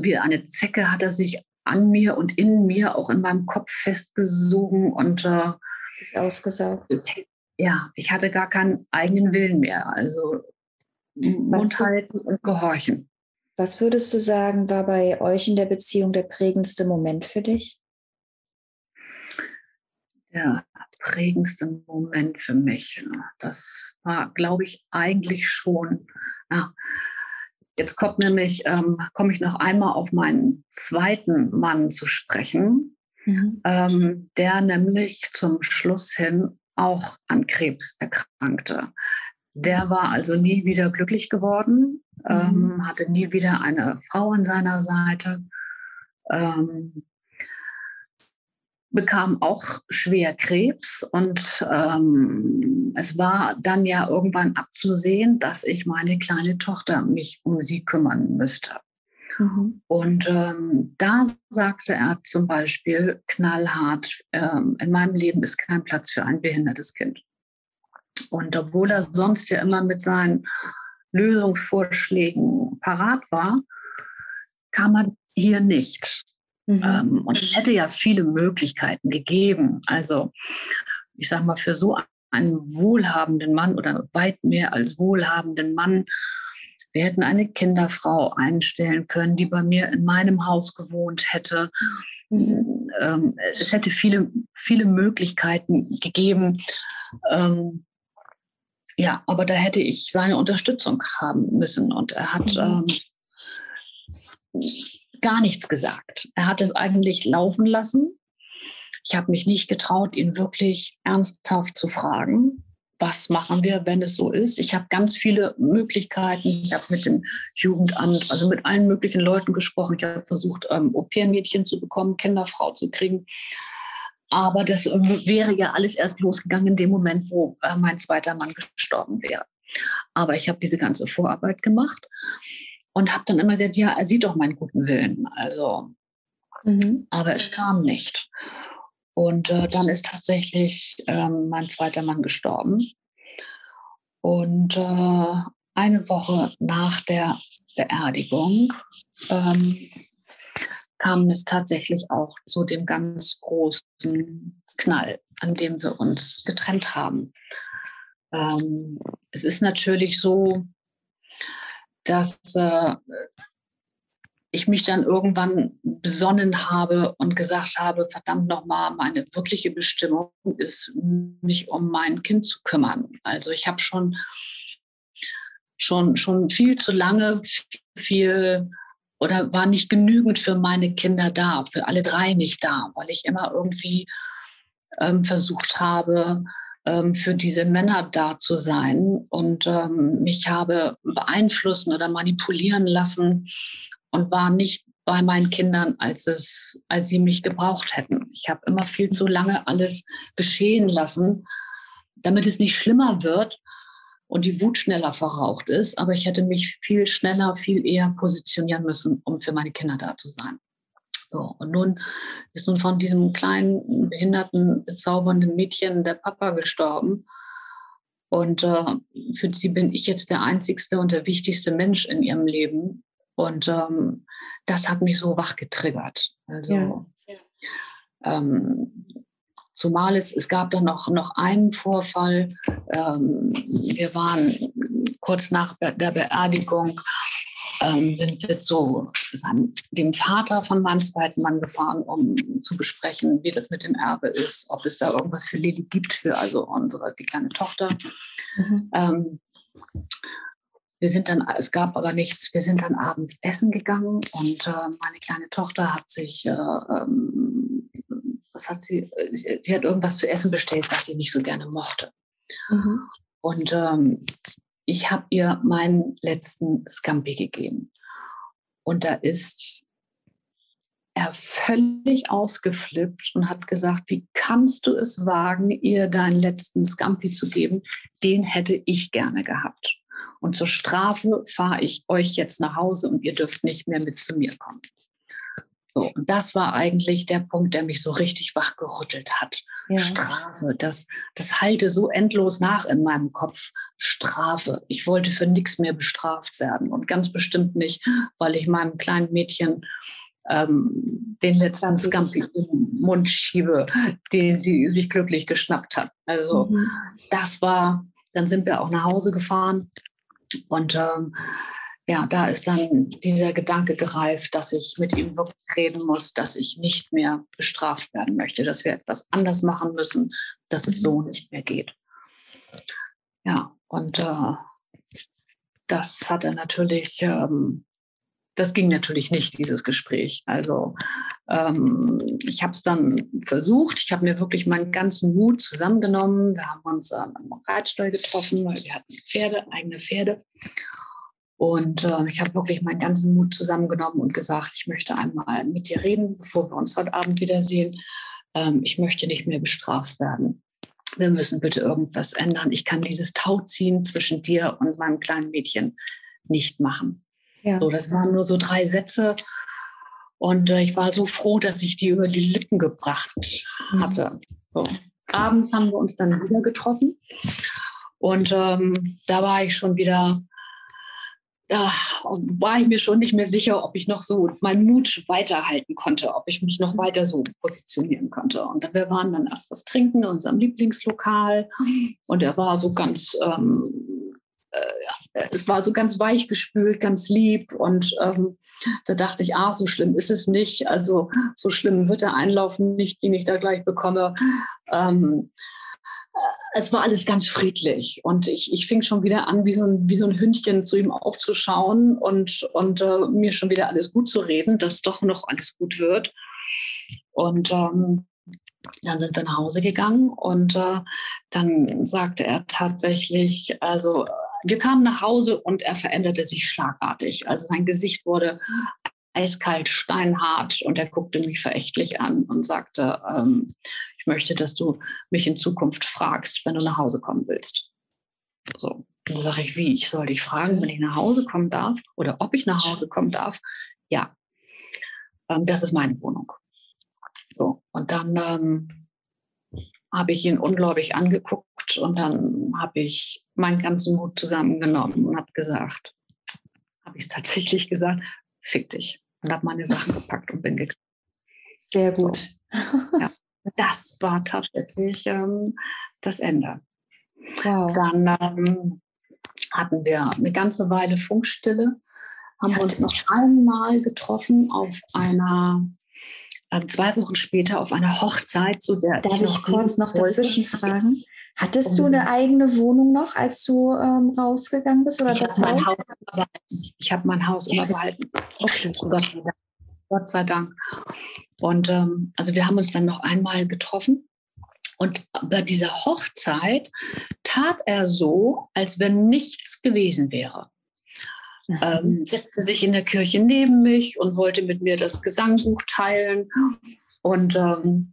wie eine Zecke hat er sich an mir und in mir, auch in meinem Kopf festgesogen und äh, ausgesaugt. Ja, ich hatte gar keinen eigenen Willen mehr. Also Mund halten und gehorchen. Was würdest du sagen, war bei euch in der Beziehung der prägendste Moment für dich? Ja, prägendste Moment für mich. Das war, glaube ich, eigentlich schon. Ja. Jetzt kommt nämlich, ähm, komme ich noch einmal auf meinen zweiten Mann zu sprechen. mhm. ähm, der nämlich zum Schluss hin auch an Krebs erkrankte. Der war also nie wieder glücklich geworden, mhm. ähm, hatte nie wieder eine Frau an seiner Seite, ähm, bekam auch schwer Krebs und ähm, es war dann ja irgendwann abzusehen, dass ich meine kleine Tochter mich um sie kümmern müsste. Mhm. Und ähm, da sagte er zum Beispiel knallhart, ähm, in meinem Leben ist kein Platz für ein behindertes Kind. Und obwohl er sonst ja immer mit seinen Lösungsvorschlägen parat war, kam er hier nicht. Mhm. Ähm, und es hätte ja viele Möglichkeiten gegeben. Also ich sage mal, für so einen wohlhabenden Mann oder weit mehr als wohlhabenden Mann, wir hätten eine Kinderfrau einstellen können, die bei mir in meinem Haus gewohnt hätte. Mhm. Ähm, es hätte viele, viele Möglichkeiten gegeben. Ähm, ja, aber da hätte ich seine Unterstützung haben müssen. Und er hat mhm. ähm, gar nichts gesagt. Er hat es eigentlich laufen lassen. Ich habe mich nicht getraut, ihn wirklich ernsthaft zu fragen, was machen wir, wenn es so ist. Ich habe ganz viele Möglichkeiten. Ich habe mit dem Jugendamt, also mit allen möglichen Leuten gesprochen. Ich habe versucht, ähm, Au-pair-Mädchen zu bekommen, Kinderfrau zu kriegen. Aber das wäre ja alles erst losgegangen in dem Moment, wo äh, mein zweiter Mann gestorben wäre. Aber ich habe diese ganze Vorarbeit gemacht und habe dann immer gesagt, ja, er sieht doch meinen guten Willen. Also, mhm. aber es kam nicht. Und äh, dann ist tatsächlich ähm, mein zweiter Mann gestorben. Und äh, eine Woche nach der Beerdigung ähm, kam es tatsächlich auch zu dem ganz großen Knall, an dem wir uns getrennt haben. Ähm, es ist natürlich so, dass äh, ich mich dann irgendwann besonnen habe und gesagt habe, verdammt nochmal, meine wirkliche Bestimmung ist, mich um mein Kind zu kümmern. Also ich habe schon, schon, schon viel zu lange viel oder war nicht genügend für meine Kinder da, für alle drei nicht da, weil ich immer irgendwie ähm, versucht habe, ähm, für diese Männer da zu sein und ähm, mich habe beeinflussen oder manipulieren lassen und war nicht bei meinen Kindern, als, es, als sie mich gebraucht hätten. Ich habe immer viel zu lange alles geschehen lassen, damit es nicht schlimmer wird und die Wut schneller verraucht ist. Aber ich hätte mich viel schneller, viel eher positionieren müssen, um für meine Kinder da zu sein. So, und nun ist nun von diesem kleinen, behinderten, bezaubernden Mädchen der Papa gestorben. Und äh, für sie bin ich jetzt der einzigste und der wichtigste Mensch in ihrem Leben. Und ähm, das hat mich so wach getriggert. Also, ja. ähm, zumal es, es gab dann noch, noch einen Vorfall. Ähm, wir waren kurz nach der Beerdigung ähm, sind wir zu seinem, dem Vater von meinem zweiten Mann gefahren, um zu besprechen, wie das mit dem Erbe ist, ob es da irgendwas für Lili gibt, für also unsere, die kleine Tochter. Mhm. Wir sind dann, es gab aber nichts, wir sind dann abends essen gegangen und äh, meine kleine Tochter hat sich, äh, ähm, was hat sie, sie hat irgendwas zu essen bestellt, was sie nicht so gerne mochte. Mhm. Und ähm, ich habe ihr meinen letzten Scampi gegeben. Und da ist er völlig ausgeflippt und hat gesagt, wie kannst du es wagen, ihr deinen letzten Scampi zu geben? Den hätte ich gerne gehabt. Und zur Strafe fahre ich euch jetzt nach Hause und ihr dürft nicht mehr mit zu mir kommen. So, und das war eigentlich der Punkt, der mich so richtig wachgerüttelt hat. Ja. Strafe, das, das halte so endlos nach in meinem Kopf. Strafe. Ich wollte für nichts mehr bestraft werden und ganz bestimmt nicht, weil ich meinem kleinen Mädchen ähm, den letzten Scampi im Mund schiebe, den sie sich glücklich geschnappt hat. Also mhm. das war, dann sind wir auch nach Hause gefahren und ähm, ja, da ist dann dieser Gedanke gereift, dass ich mit ihm wirklich reden muss, dass ich nicht mehr bestraft werden möchte, dass wir etwas anders machen müssen, dass es so mhm. nicht mehr geht. Ja, und äh, das hat er natürlich ähm, das ging natürlich nicht, dieses Gespräch. Also ähm, ich habe es dann versucht. Ich habe mir wirklich meinen ganzen Mut zusammengenommen. Wir haben uns äh, am Reitstall getroffen, weil wir hatten Pferde, eigene Pferde. Und äh, ich habe wirklich meinen ganzen Mut zusammengenommen und gesagt, ich möchte einmal mit dir reden, bevor wir uns heute Abend wiedersehen. Ähm, ich möchte nicht mehr bestraft werden. Wir müssen bitte irgendwas ändern. Ich kann dieses Tauziehen zwischen dir und meinem kleinen Mädchen nicht machen. Ja. So, das waren nur so drei Sätze. Und äh, ich war so froh, dass ich die über die Lippen gebracht mhm. hatte. So. Abends haben wir uns dann wieder getroffen. Und ähm, da war ich schon wieder, da war ich mir schon nicht mehr sicher, ob ich noch so meinen Mut weiterhalten konnte, ob ich mich noch weiter so positionieren konnte. Und wir waren dann erst was trinken in unserem Lieblingslokal. Und er war so ganz ähm, äh, es war so ganz weich gespült, ganz lieb. Und ähm, da dachte ich, ah, so schlimm ist es nicht. Also so schlimm wird der Einlauf nicht, den ich da gleich bekomme. Ähm, äh, es war alles ganz friedlich und ich, ich fing schon wieder an, wie so, ein, wie so ein Hündchen zu ihm aufzuschauen und, und äh, mir schon wieder alles gut zu reden, dass doch noch alles gut wird. Und ähm, dann sind wir nach Hause gegangen und äh, dann sagte er tatsächlich, also wir kamen nach Hause und er veränderte sich schlagartig. Also sein Gesicht wurde eiskalt, steinhart und er guckte mich verächtlich an und sagte, ähm, ich möchte, dass du mich in Zukunft fragst, wenn du nach Hause kommen willst. So, dann sage ich, wie, ich soll dich fragen, wenn ich nach Hause kommen darf oder ob ich nach Hause kommen darf. Ja, ähm, das ist meine Wohnung. So, und dann ähm, habe ich ihn ungläubig angeguckt und dann habe ich meinen ganzen Mut zusammengenommen und habe gesagt, habe ich es tatsächlich gesagt, fick dich. Und habe meine Sachen [laughs] gepackt und bin gegangen. Sehr gut. So. Ja, [laughs] das war tatsächlich ähm, das Ende. Wow. Dann ähm, hatten wir eine ganze Weile Funkstille, haben ja, uns noch einmal getroffen auf einer ähm, zwei Wochen später auf einer Hochzeit, zu der Darf ich, ich kurz noch dazwischen fragen? Hattest du eine eigene Wohnung noch, als du ähm, rausgegangen bist? Oder ich habe mein Haus, ich habe mein Haus immer behalten. Okay. Gott sei Dank. Gott sei Dank. Und ähm, also wir haben uns dann noch einmal getroffen. Und bei dieser Hochzeit tat er so, als wenn nichts gewesen wäre ähm, setzte sich in der Kirche neben mich und wollte mit mir das Gesangbuch teilen. Und ähm,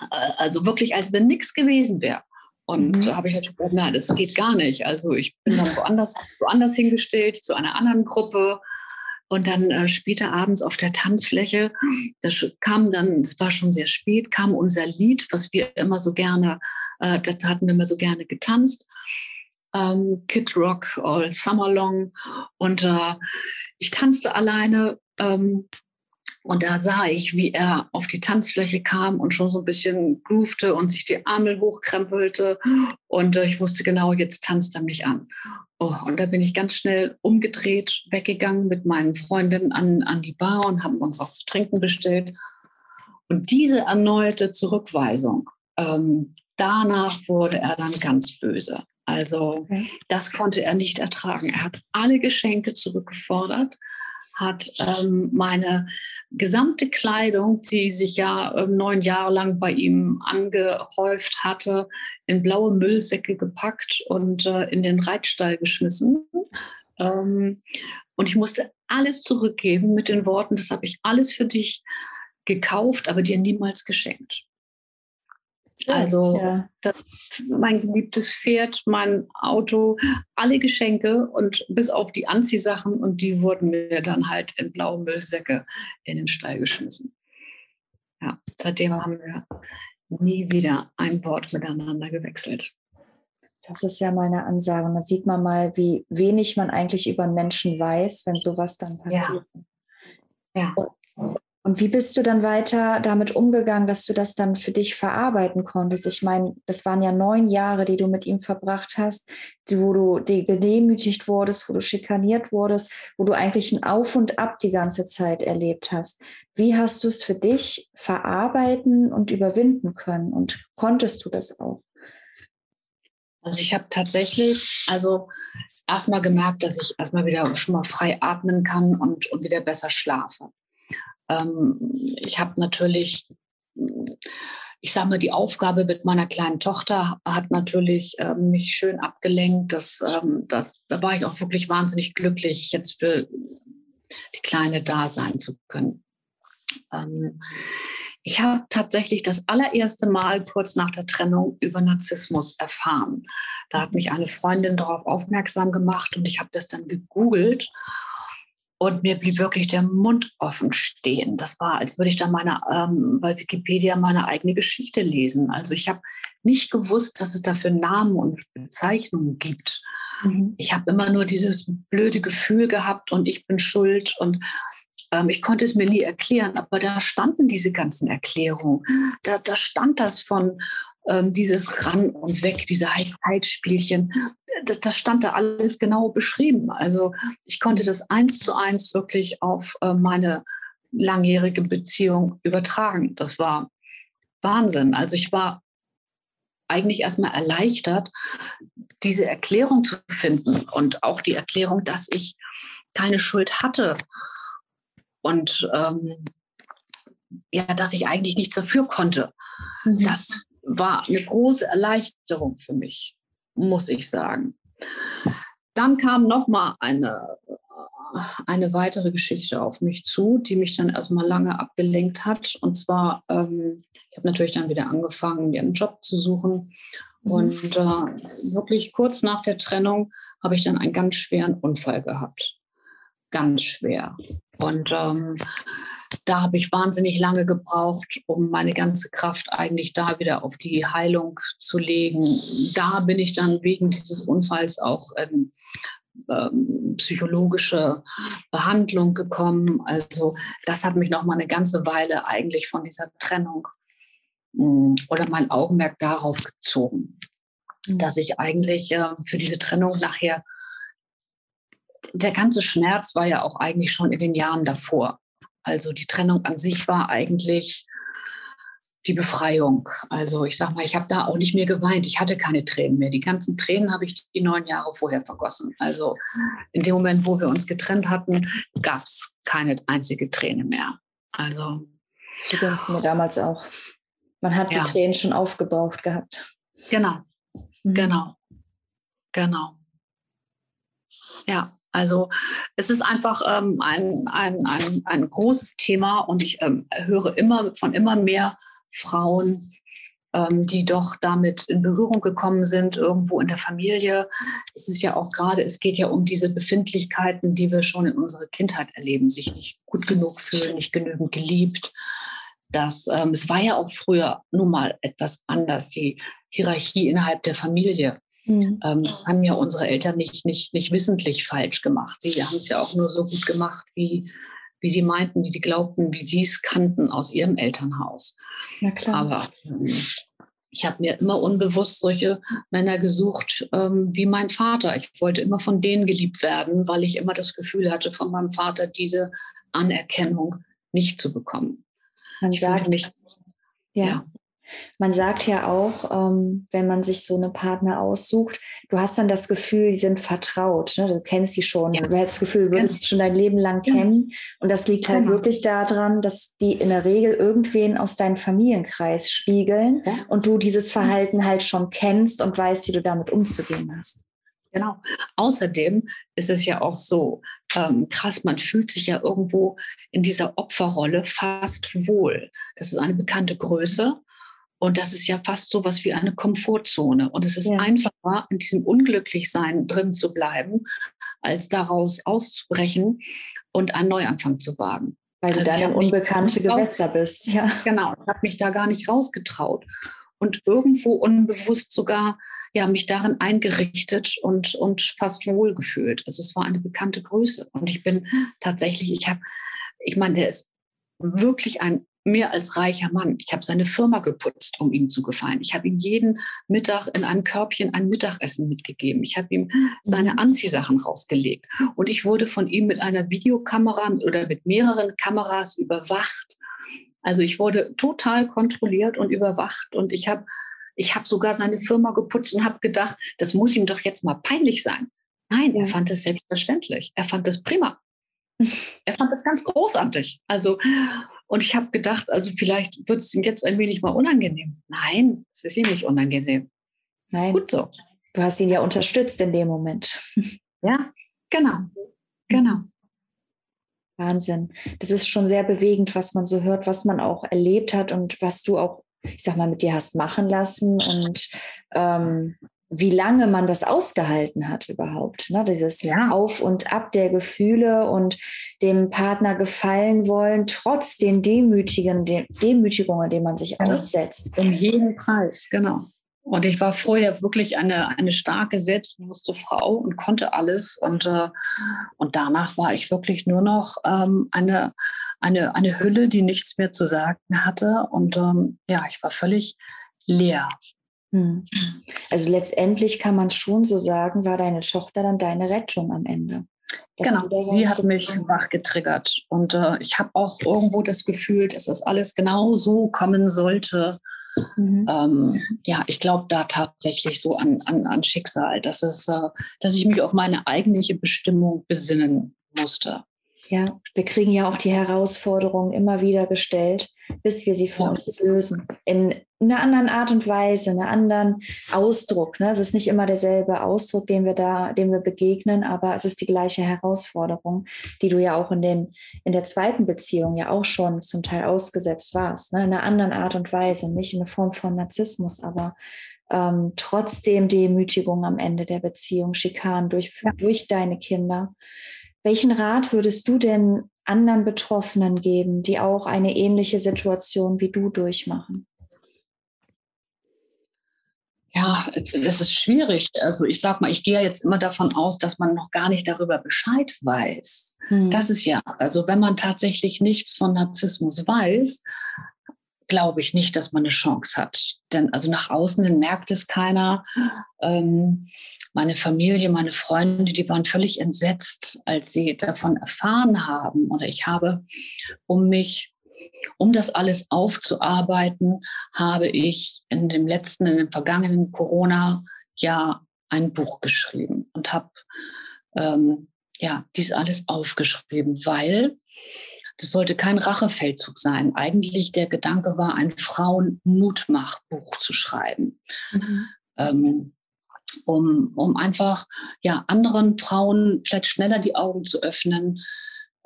äh, also wirklich, als wenn nichts gewesen wäre. Und mhm. da habe ich halt gesagt, nein, das geht gar nicht. Also ich bin dann woanders, woanders hingestellt, zu einer anderen Gruppe. Und dann äh, später abends auf der Tanzfläche, das kam dann, es war schon sehr spät, kam unser Lied, was wir immer so gerne, äh, das hatten wir immer so gerne getanzt ähm, Kid Rock All Summer Long. Und äh, ich tanzte alleine ähm, und da sah ich, wie er auf die Tanzfläche kam und schon so ein bisschen groovte und sich die Arme hochkrempelte. Und äh, ich wusste genau, jetzt tanzt er mich an. Oh, und da bin ich ganz schnell umgedreht, weggegangen mit meinen Freundinnen an, an die Bar und haben uns was zu trinken bestellt. Und diese erneute Zurückweisung, ähm, danach wurde er dann ganz böse. Also okay. das konnte er nicht ertragen. Er hat alle Geschenke zurückgefordert, hat ähm, meine gesamte Kleidung, die sich ja ähm, neun Jahre lang bei ihm angehäuft hatte, in blaue Müllsäcke gepackt und äh, in den Reitstall geschmissen. Ähm, und ich musste alles zurückgeben mit den Worten, das habe ich alles für dich gekauft, aber dir niemals geschenkt. Also ja. das, mein geliebtes Pferd, mein Auto, alle Geschenke und bis auf die Anziehsachen und die wurden mir dann halt in blaue Müllsäcke in den Stall geschmissen. Ja, seitdem haben wir nie wieder ein Wort miteinander gewechselt. Das ist ja meine Ansage. Und da sieht man mal, wie wenig man eigentlich über Menschen weiß, wenn sowas dann passiert. Ja. ja. Und wie bist du dann weiter damit umgegangen, dass du das dann für dich verarbeiten konntest? Ich meine, das waren ja neun Jahre, die du mit ihm verbracht hast, wo du gedemütigt wurdest, wo du schikaniert wurdest, wo du eigentlich ein Auf und Ab die ganze Zeit erlebt hast. Wie hast du es für dich verarbeiten und überwinden können? Und konntest du das auch? Also ich habe tatsächlich, also erstmal gemerkt, dass ich erstmal wieder schon mal frei atmen kann und, und wieder besser schlafe. Ähm, ich habe natürlich, ich sage mal, die Aufgabe mit meiner kleinen Tochter hat natürlich äh, mich schön abgelenkt. Das, ähm, das, da war ich auch wirklich wahnsinnig glücklich, jetzt für die Kleine da sein zu können. Ähm, ich habe tatsächlich das allererste Mal kurz nach der Trennung über Narzissmus erfahren. Da hat mich eine Freundin darauf aufmerksam gemacht und ich habe das dann gegoogelt und mir blieb wirklich der Mund offen stehen. Das war, als würde ich da meine, ähm, bei Wikipedia meine eigene Geschichte lesen. Also ich habe nicht gewusst, dass es dafür Namen und Bezeichnungen gibt. Mhm. Ich habe immer nur dieses blöde Gefühl gehabt und ich bin schuld und ähm, ich konnte es mir nie erklären, aber da standen diese ganzen Erklärungen. Da, da stand das von ähm, dieses Ran und Weg, diese Zeitspielchen. Das, das stand da alles genau beschrieben. Also ich konnte das eins zu eins wirklich auf äh, meine langjährige Beziehung übertragen. Das war Wahnsinn. Also ich war eigentlich erstmal erleichtert, diese Erklärung zu finden und auch die Erklärung, dass ich keine Schuld hatte und ähm, ja, dass ich eigentlich nichts dafür konnte. Mhm. Das war eine große Erleichterung für mich, muss ich sagen. Dann kam noch mal eine, eine weitere Geschichte auf mich zu, die mich dann erstmal lange abgelenkt hat. Und zwar, ähm, ich habe natürlich dann wieder angefangen, mir einen Job zu suchen. Mhm. Und äh, wirklich kurz nach der Trennung habe ich dann einen ganz schweren Unfall gehabt ganz schwer. Und ähm, da habe ich wahnsinnig lange gebraucht, um meine ganze Kraft eigentlich da wieder auf die Heilung zu legen. Da bin ich dann wegen dieses Unfalls auch in ähm, psychologische Behandlung gekommen. Also das hat mich noch mal eine ganze Weile eigentlich von dieser Trennung mh, hm, oder mein Augenmerk darauf gezogen, mhm. dass ich eigentlich äh, für diese Trennung nachher der ganze Schmerz war ja auch eigentlich schon in den Jahren davor. Also die Trennung an sich war eigentlich die Befreiung. Also ich sag mal, ich habe da auch nicht mehr geweint. Ich hatte keine Tränen mehr. Die ganzen Tränen habe ich die neun Jahre vorher vergossen. Also in dem Moment, wo wir uns getrennt hatten, gab es keine einzige Träne mehr. Also so ging es mir damals auch. Man hat ja. die Tränen schon aufgebraucht gehabt. Genau, mhm. genau, genau. Ja, also es ist einfach ähm, ein, ein, ein, ein großes Thema und ich ähm, höre immer von immer mehr Frauen, ähm, die doch damit in Berührung gekommen sind, irgendwo in der Familie. Es ist ja auch gerade, es geht ja um diese Befindlichkeiten, die wir schon in unserer Kindheit erleben, sich nicht gut genug fühlen, nicht genügend geliebt. Das, ähm, es war ja auch früher nun mal etwas anders, die Hierarchie innerhalb der Familie. Mhm. Ähm, haben ja unsere Eltern nicht, nicht, nicht wissentlich falsch gemacht. Sie haben es ja auch nur so gut gemacht, wie, wie sie meinten, wie sie glaubten, wie sie es kannten aus ihrem Elternhaus. Na klar. Aber ähm, ich habe mir immer unbewusst solche Männer gesucht ähm, wie mein Vater. Ich wollte immer von denen geliebt werden, weil ich immer das Gefühl hatte, von meinem Vater diese Anerkennung nicht zu bekommen. Man ich sagt, mich, ja. ja. Man sagt ja auch, ähm, wenn man sich so eine Partner aussucht, du hast dann das Gefühl, die sind vertraut. Ne? Du kennst sie schon. Ja. Du hast das Gefühl, du würdest sie schon dein Leben lang ja. kennen. Und das liegt halt genau. wirklich daran, dass die in der Regel irgendwen aus deinem Familienkreis spiegeln ja. und du dieses Verhalten halt schon kennst und weißt, wie du damit umzugehen hast. Genau. Außerdem ist es ja auch so ähm, krass, man fühlt sich ja irgendwo in dieser Opferrolle fast wohl. Das ist eine bekannte Größe. Und das ist ja fast so was wie eine Komfortzone. Und es ist ja. einfacher, in diesem Unglücklichsein drin zu bleiben, als daraus auszubrechen und einen Neuanfang zu wagen. Weil also du dann im unbekannte Gewässer bist. Ja. Genau, ich habe mich da gar nicht rausgetraut und irgendwo unbewusst sogar ja, mich darin eingerichtet und, und fast wohlgefühlt. Also es war eine bekannte Größe. Und ich bin tatsächlich, ich habe, ich meine, der ist wirklich ein mehr als reicher Mann. Ich habe seine Firma geputzt, um ihm zu gefallen. Ich habe ihm jeden Mittag in einem Körbchen ein Mittagessen mitgegeben. Ich habe ihm seine mhm. Anziehsachen rausgelegt. Und ich wurde von ihm mit einer Videokamera oder mit mehreren Kameras überwacht. Also ich wurde total kontrolliert und überwacht. Und ich habe ich hab sogar seine Firma geputzt und habe gedacht, das muss ihm doch jetzt mal peinlich sein. Nein, er fand es selbstverständlich. Er fand es prima. [laughs] er fand es ganz großartig. Also, und ich habe gedacht, also vielleicht wird es ihm jetzt ein wenig mal unangenehm. Nein, es ist ihm nicht unangenehm. Nein. gut so. Du hast ihn ja unterstützt in dem Moment. [laughs] ja, genau. Genau. Wahnsinn. Das ist schon sehr bewegend, was man so hört, was man auch erlebt hat und was du auch, ich sag mal, mit dir hast machen lassen und ähm, wie lange man das ausgehalten hat überhaupt. Ne? Dieses ja. Auf und Ab der Gefühle und dem Partner gefallen wollen, trotz den Demütigen, den Demütigungen, denen man sich genau. aussetzt. Um jeden Preis, genau. Und ich war vorher wirklich eine, eine starke, selbstbewusste Frau und konnte alles. Und, äh, und danach war ich wirklich nur noch ähm, eine, eine, eine Hülle, die nichts mehr zu sagen hatte. Und ähm, ja, ich war völlig leer. Hm. Also letztendlich kann man schon so sagen, war deine Tochter dann deine Rettung am Ende. Genau, sie hat mich wach getriggert. Und äh, ich habe auch irgendwo das Gefühl, dass das alles genau so kommen sollte, Mhm. Ähm, ja, ich glaube da tatsächlich so an, an, an Schicksal, dass, es, äh, dass ich mich auf meine eigentliche Bestimmung besinnen musste. Ja, wir kriegen ja auch die Herausforderungen immer wieder gestellt, bis wir sie für uns lösen. In einer anderen Art und Weise, einen anderen Ausdruck. Ne? Es ist nicht immer derselbe Ausdruck, den wir da, dem wir begegnen, aber es ist die gleiche Herausforderung, die du ja auch in, den, in der zweiten Beziehung ja auch schon zum Teil ausgesetzt warst. Ne? In einer anderen Art und Weise, nicht in der Form von Narzissmus, aber ähm, trotzdem Demütigung am Ende der Beziehung, Schikanen durch, ja. durch deine Kinder. Welchen Rat würdest du denn anderen Betroffenen geben, die auch eine ähnliche Situation wie du durchmachen? Ja, das ist schwierig. Also ich sag mal, ich gehe jetzt immer davon aus, dass man noch gar nicht darüber Bescheid weiß. Hm. Das ist ja, also wenn man tatsächlich nichts von Narzissmus weiß, glaube ich nicht, dass man eine Chance hat. Denn also nach außen hin merkt es keiner. Ähm, meine Familie, meine Freunde, die waren völlig entsetzt, als sie davon erfahren haben. Oder ich habe, um mich, um das alles aufzuarbeiten, habe ich in dem letzten, in dem vergangenen Corona-Jahr ein Buch geschrieben und habe ähm, ja dies alles aufgeschrieben, weil das sollte kein Rachefeldzug sein. Eigentlich der Gedanke war, ein Frauenmutmachbuch zu schreiben. Mhm. Ähm, um, um einfach ja, anderen Frauen vielleicht schneller die Augen zu öffnen,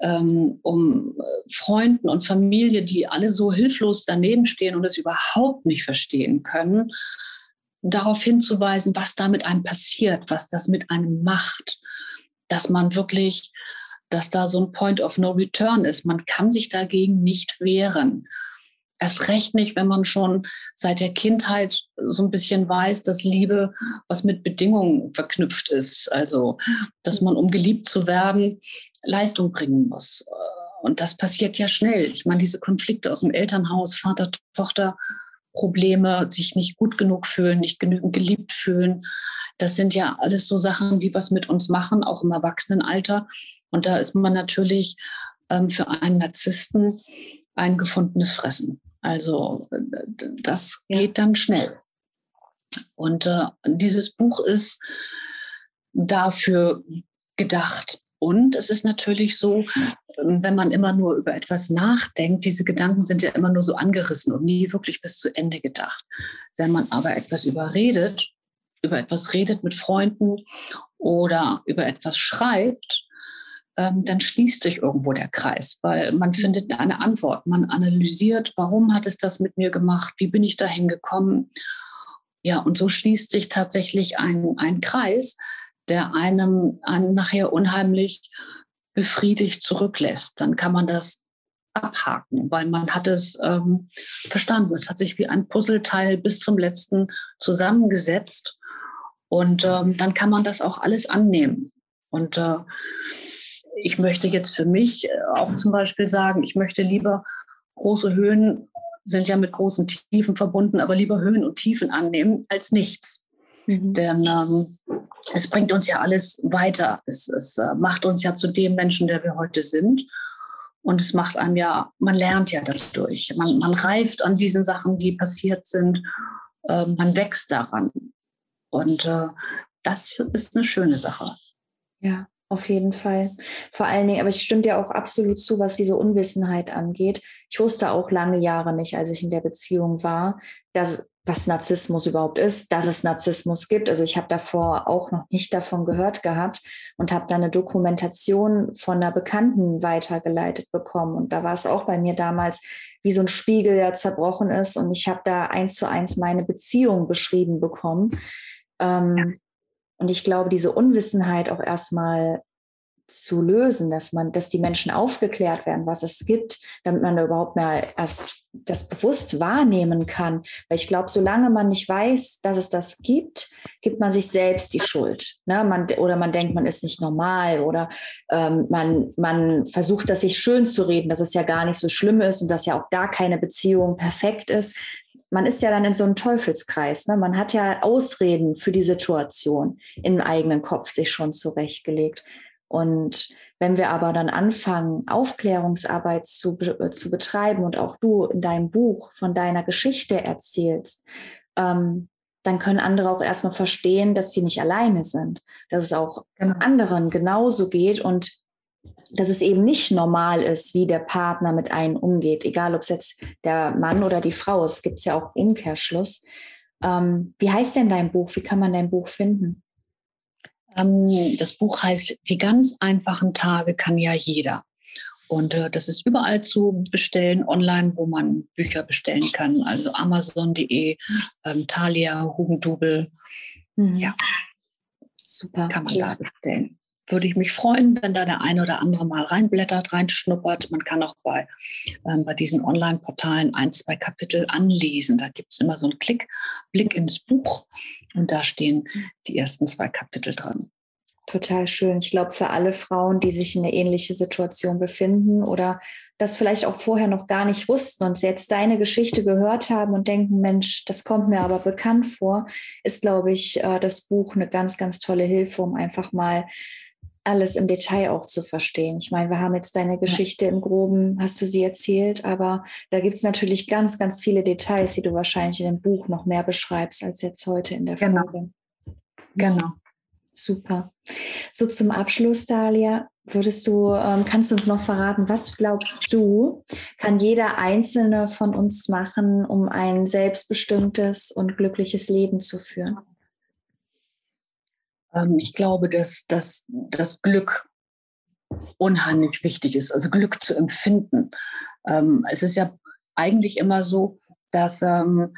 ähm, um äh, Freunden und Familie, die alle so hilflos daneben stehen und es überhaupt nicht verstehen können, darauf hinzuweisen, was da mit einem passiert, was das mit einem macht, dass man wirklich, dass da so ein Point of No Return ist. Man kann sich dagegen nicht wehren. Erst recht nicht, wenn man schon seit der Kindheit so ein bisschen weiß, dass Liebe was mit Bedingungen verknüpft ist. Also, dass man, um geliebt zu werden, Leistung bringen muss. Und das passiert ja schnell. Ich meine, diese Konflikte aus dem Elternhaus, Vater, Tochter, Probleme, sich nicht gut genug fühlen, nicht genügend geliebt fühlen. Das sind ja alles so Sachen, die was mit uns machen, auch im Erwachsenenalter. Und da ist man natürlich ähm, für einen Narzissten ein gefundenes Fressen. Also das geht dann schnell. Und äh, dieses Buch ist dafür gedacht. Und es ist natürlich so, wenn man immer nur über etwas nachdenkt, diese Gedanken sind ja immer nur so angerissen und nie wirklich bis zu Ende gedacht. Wenn man aber etwas überredet, über etwas redet mit Freunden oder über etwas schreibt, ähm, dann schließt sich irgendwo der Kreis, weil man mhm. findet eine Antwort. Man analysiert, warum hat es das mit mir gemacht, wie bin ich dahin gekommen. Ja, und so schließt sich tatsächlich ein, ein Kreis, der einem, einem nachher unheimlich befriedigt zurücklässt. Dann kann man das abhaken, weil man hat es ähm, verstanden. Es hat sich wie ein Puzzleteil bis zum letzten zusammengesetzt und ähm, dann kann man das auch alles annehmen. Und äh, ich möchte jetzt für mich äh, auch zum Beispiel sagen, ich möchte lieber große Höhen sind ja mit großen Tiefen verbunden, aber lieber Höhen und Tiefen annehmen als nichts. Mhm. Denn ähm, es bringt uns ja alles weiter. Es, es äh, macht uns ja zu dem Menschen, der wir heute sind. Und es macht einem ja, man lernt ja dadurch. Man, man reift an diesen Sachen, die passiert sind. Äh, man wächst daran. Und äh, das ist eine schöne Sache. Ja, auf jeden Fall. Vor allen Dingen, aber ich stimme dir auch absolut zu, was diese Unwissenheit angeht. Ich wusste auch lange Jahre nicht, als ich in der Beziehung war, dass was Narzissmus überhaupt ist, dass es Narzissmus gibt. Also ich habe davor auch noch nicht davon gehört gehabt und habe dann eine Dokumentation von einer Bekannten weitergeleitet bekommen. Und da war es auch bei mir damals wie so ein Spiegel, der zerbrochen ist. Und ich habe da eins zu eins meine Beziehung beschrieben bekommen. Ähm. Und ich glaube, diese Unwissenheit auch erstmal zu lösen, dass man, dass die Menschen aufgeklärt werden, was es gibt, damit man da überhaupt mehr erst das bewusst wahrnehmen kann. Weil ich glaube, solange man nicht weiß, dass es das gibt, gibt man sich selbst die Schuld. Ne? Man, oder man denkt, man ist nicht normal oder ähm, man, man versucht, das sich schön zu reden, dass es ja gar nicht so schlimm ist und dass ja auch gar keine Beziehung perfekt ist. Man ist ja dann in so einem Teufelskreis. Ne? Man hat ja Ausreden für die Situation im eigenen Kopf sich schon zurechtgelegt. Und wenn wir aber dann anfangen, Aufklärungsarbeit zu, äh, zu betreiben und auch du in deinem Buch von deiner Geschichte erzählst, ähm, dann können andere auch erstmal verstehen, dass sie nicht alleine sind, dass es auch genau. anderen genauso geht und dass es eben nicht normal ist, wie der Partner mit einem umgeht, egal ob es jetzt der Mann oder die Frau ist, gibt es ja auch Umkehrschluss. Ähm, wie heißt denn dein Buch? Wie kann man dein Buch finden? Ähm, das Buch heißt Die ganz einfachen Tage kann ja jeder. Und äh, das ist überall zu bestellen, online, wo man Bücher bestellen kann. Also Amazon.de, ähm, Thalia, Hugendubel. Mhm. Ja, super. Kann man ja. da bestellen. Würde ich mich freuen, wenn da der eine oder andere mal reinblättert, reinschnuppert. Man kann auch bei, ähm, bei diesen Online-Portalen ein, zwei Kapitel anlesen. Da gibt es immer so einen Klick, Blick ins Buch und da stehen die ersten zwei Kapitel drin. Total schön. Ich glaube, für alle Frauen, die sich in eine ähnliche Situation befinden oder das vielleicht auch vorher noch gar nicht wussten und jetzt deine Geschichte gehört haben und denken, Mensch, das kommt mir aber bekannt vor, ist, glaube ich, äh, das Buch eine ganz, ganz tolle Hilfe, um einfach mal alles im Detail auch zu verstehen. Ich meine, wir haben jetzt deine Geschichte im Groben, hast du sie erzählt, aber da gibt es natürlich ganz, ganz viele Details, die du wahrscheinlich in dem Buch noch mehr beschreibst als jetzt heute in der genau. Folge. Genau. Super. So zum Abschluss, Dalia, würdest du, ähm, kannst du uns noch verraten, was glaubst du, kann jeder Einzelne von uns machen, um ein selbstbestimmtes und glückliches Leben zu führen? Ähm, ich glaube, dass, dass das Glück unheimlich wichtig ist, also Glück zu empfinden. Ähm, es ist ja eigentlich immer so, dass ähm,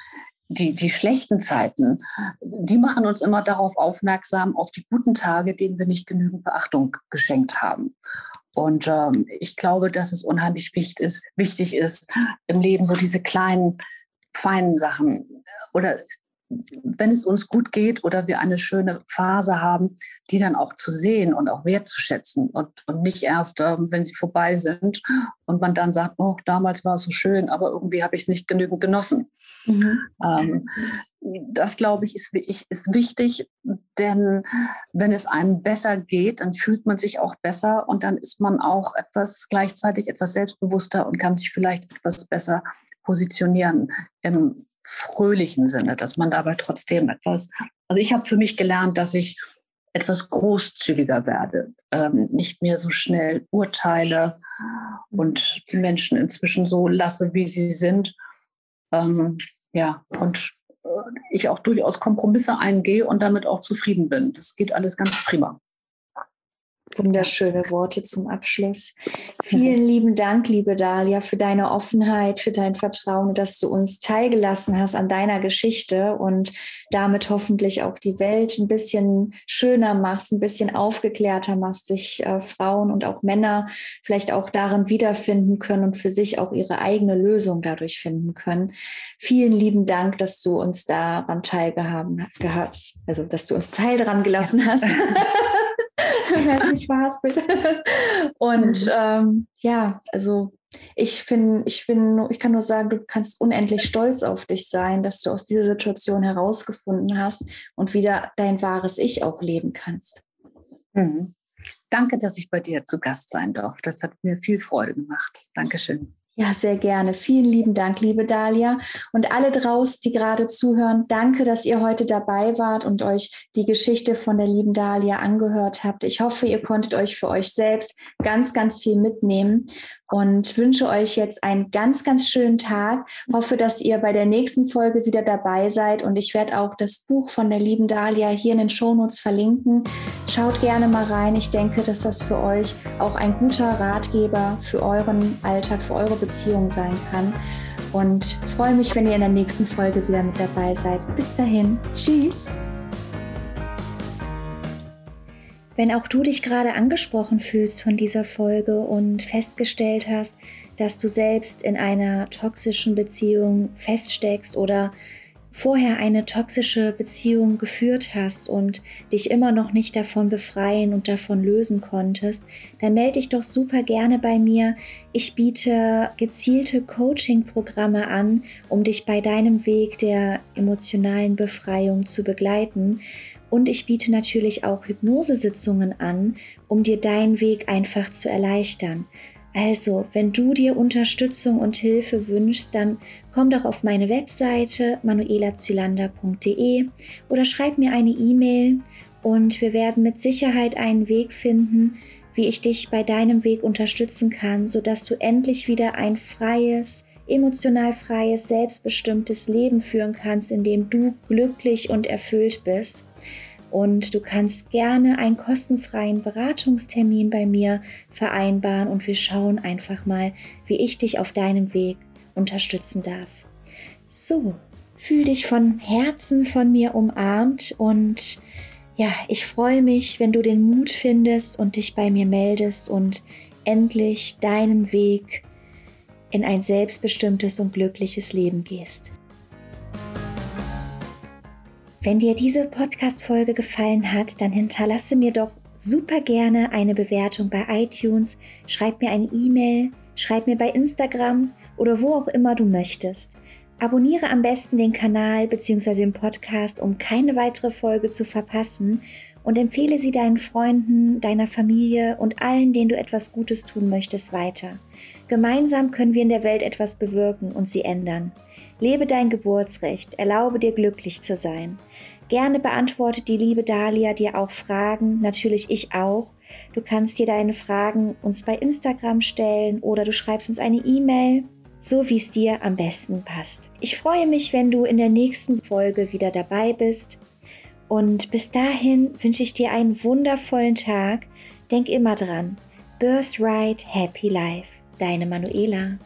die, die schlechten Zeiten, die machen uns immer darauf aufmerksam, auf die guten Tage, denen wir nicht genügend Beachtung geschenkt haben. Und ähm, ich glaube, dass es unheimlich wichtig ist, wichtig ist, im Leben so diese kleinen, feinen Sachen oder wenn es uns gut geht oder wir eine schöne Phase haben, die dann auch zu sehen und auch wertzuschätzen und, und nicht erst, ähm, wenn sie vorbei sind und man dann sagt, oh, damals war es so schön, aber irgendwie habe ich es nicht genügend genossen. Mhm. Ähm, das, glaube ich ist, ist wichtig, denn wenn es einem besser geht, dann fühlt man sich auch besser und dann ist man auch etwas gleichzeitig etwas selbstbewusster und kann sich vielleicht etwas besser positionieren im fröhlichen Sinne, dass man dabei trotzdem etwas, also ich habe für mich gelernt, dass ich etwas großzügiger werde, ähm, nicht mehr so schnell urteile und die Menschen inzwischen so lasse, wie sie sind. Ähm, ja, und äh, ich auch durchaus Kompromisse eingehe und damit auch zufrieden bin. Das geht alles ganz prima. Wunderschöne Worte zum Abschluss. [laughs] Vielen lieben Dank, liebe Dalia, für deine Offenheit, für dein Vertrauen, dass du uns teilgelassen hast an deiner Geschichte und damit hoffentlich auch die Welt ein bisschen schöner machst, ein bisschen aufgeklärter machst, sich äh, Frauen und auch Männer vielleicht auch darin wiederfinden können und für sich auch ihre eigene Lösung dadurch finden können. Vielen lieben Dank, dass du uns daran teilgehaben hast, also dass du uns Teil daran gelassen hast. [laughs] Wer sich verhaspelt. Und mhm. ähm, ja, also ich finde, ich bin, ich kann nur sagen, du kannst unendlich stolz auf dich sein, dass du aus dieser Situation herausgefunden hast und wieder dein wahres Ich auch leben kannst. Mhm. Danke, dass ich bei dir zu Gast sein durfte. Das hat mir viel Freude gemacht. Dankeschön. Ja, sehr gerne. Vielen lieben Dank, liebe Dalia. Und alle draußen, die gerade zuhören, danke, dass ihr heute dabei wart und euch die Geschichte von der lieben Dalia angehört habt. Ich hoffe, ihr konntet euch für euch selbst ganz, ganz viel mitnehmen und wünsche euch jetzt einen ganz, ganz schönen Tag. Hoffe, dass ihr bei der nächsten Folge wieder dabei seid und ich werde auch das Buch von der lieben Dalia hier in den Shownotes verlinken. Schaut gerne mal rein. Ich denke, dass das für euch auch ein guter Ratgeber für euren Alltag, für eure Beziehung sein kann. Und freue mich, wenn ihr in der nächsten Folge wieder mit dabei seid. Bis dahin. Tschüss. Wenn auch du dich gerade angesprochen fühlst von dieser Folge und festgestellt hast, dass du selbst in einer toxischen Beziehung feststeckst oder vorher eine toxische Beziehung geführt hast und dich immer noch nicht davon befreien und davon lösen konntest, dann melde dich doch super gerne bei mir. Ich biete gezielte Coaching-Programme an, um dich bei deinem Weg der emotionalen Befreiung zu begleiten. Und ich biete natürlich auch Hypnosesitzungen an, um dir deinen Weg einfach zu erleichtern. Also, wenn du dir Unterstützung und Hilfe wünschst, dann komm doch auf meine Webseite manuelazylander.de oder schreib mir eine E-Mail und wir werden mit Sicherheit einen Weg finden, wie ich dich bei deinem Weg unterstützen kann, sodass du endlich wieder ein freies, emotional freies, selbstbestimmtes Leben führen kannst, in dem du glücklich und erfüllt bist. Und du kannst gerne einen kostenfreien Beratungstermin bei mir vereinbaren und wir schauen einfach mal, wie ich dich auf deinem Weg unterstützen darf. So, fühl dich von Herzen von mir umarmt und ja, ich freue mich, wenn du den Mut findest und dich bei mir meldest und endlich deinen Weg in ein selbstbestimmtes und glückliches Leben gehst. Wenn dir diese Podcast-Folge gefallen hat, dann hinterlasse mir doch super gerne eine Bewertung bei iTunes, schreib mir eine E-Mail, schreib mir bei Instagram oder wo auch immer du möchtest. Abonniere am besten den Kanal bzw. den Podcast, um keine weitere Folge zu verpassen und empfehle sie deinen Freunden, deiner Familie und allen, denen du etwas Gutes tun möchtest, weiter. Gemeinsam können wir in der Welt etwas bewirken und sie ändern. Lebe dein Geburtsrecht, erlaube dir glücklich zu sein. Gerne beantwortet die liebe Dahlia dir auch Fragen, natürlich ich auch. Du kannst dir deine Fragen uns bei Instagram stellen oder du schreibst uns eine E-Mail, so wie es dir am besten passt. Ich freue mich, wenn du in der nächsten Folge wieder dabei bist. Und bis dahin wünsche ich dir einen wundervollen Tag. Denk immer dran. Birthright Happy Life. Deine Manuela.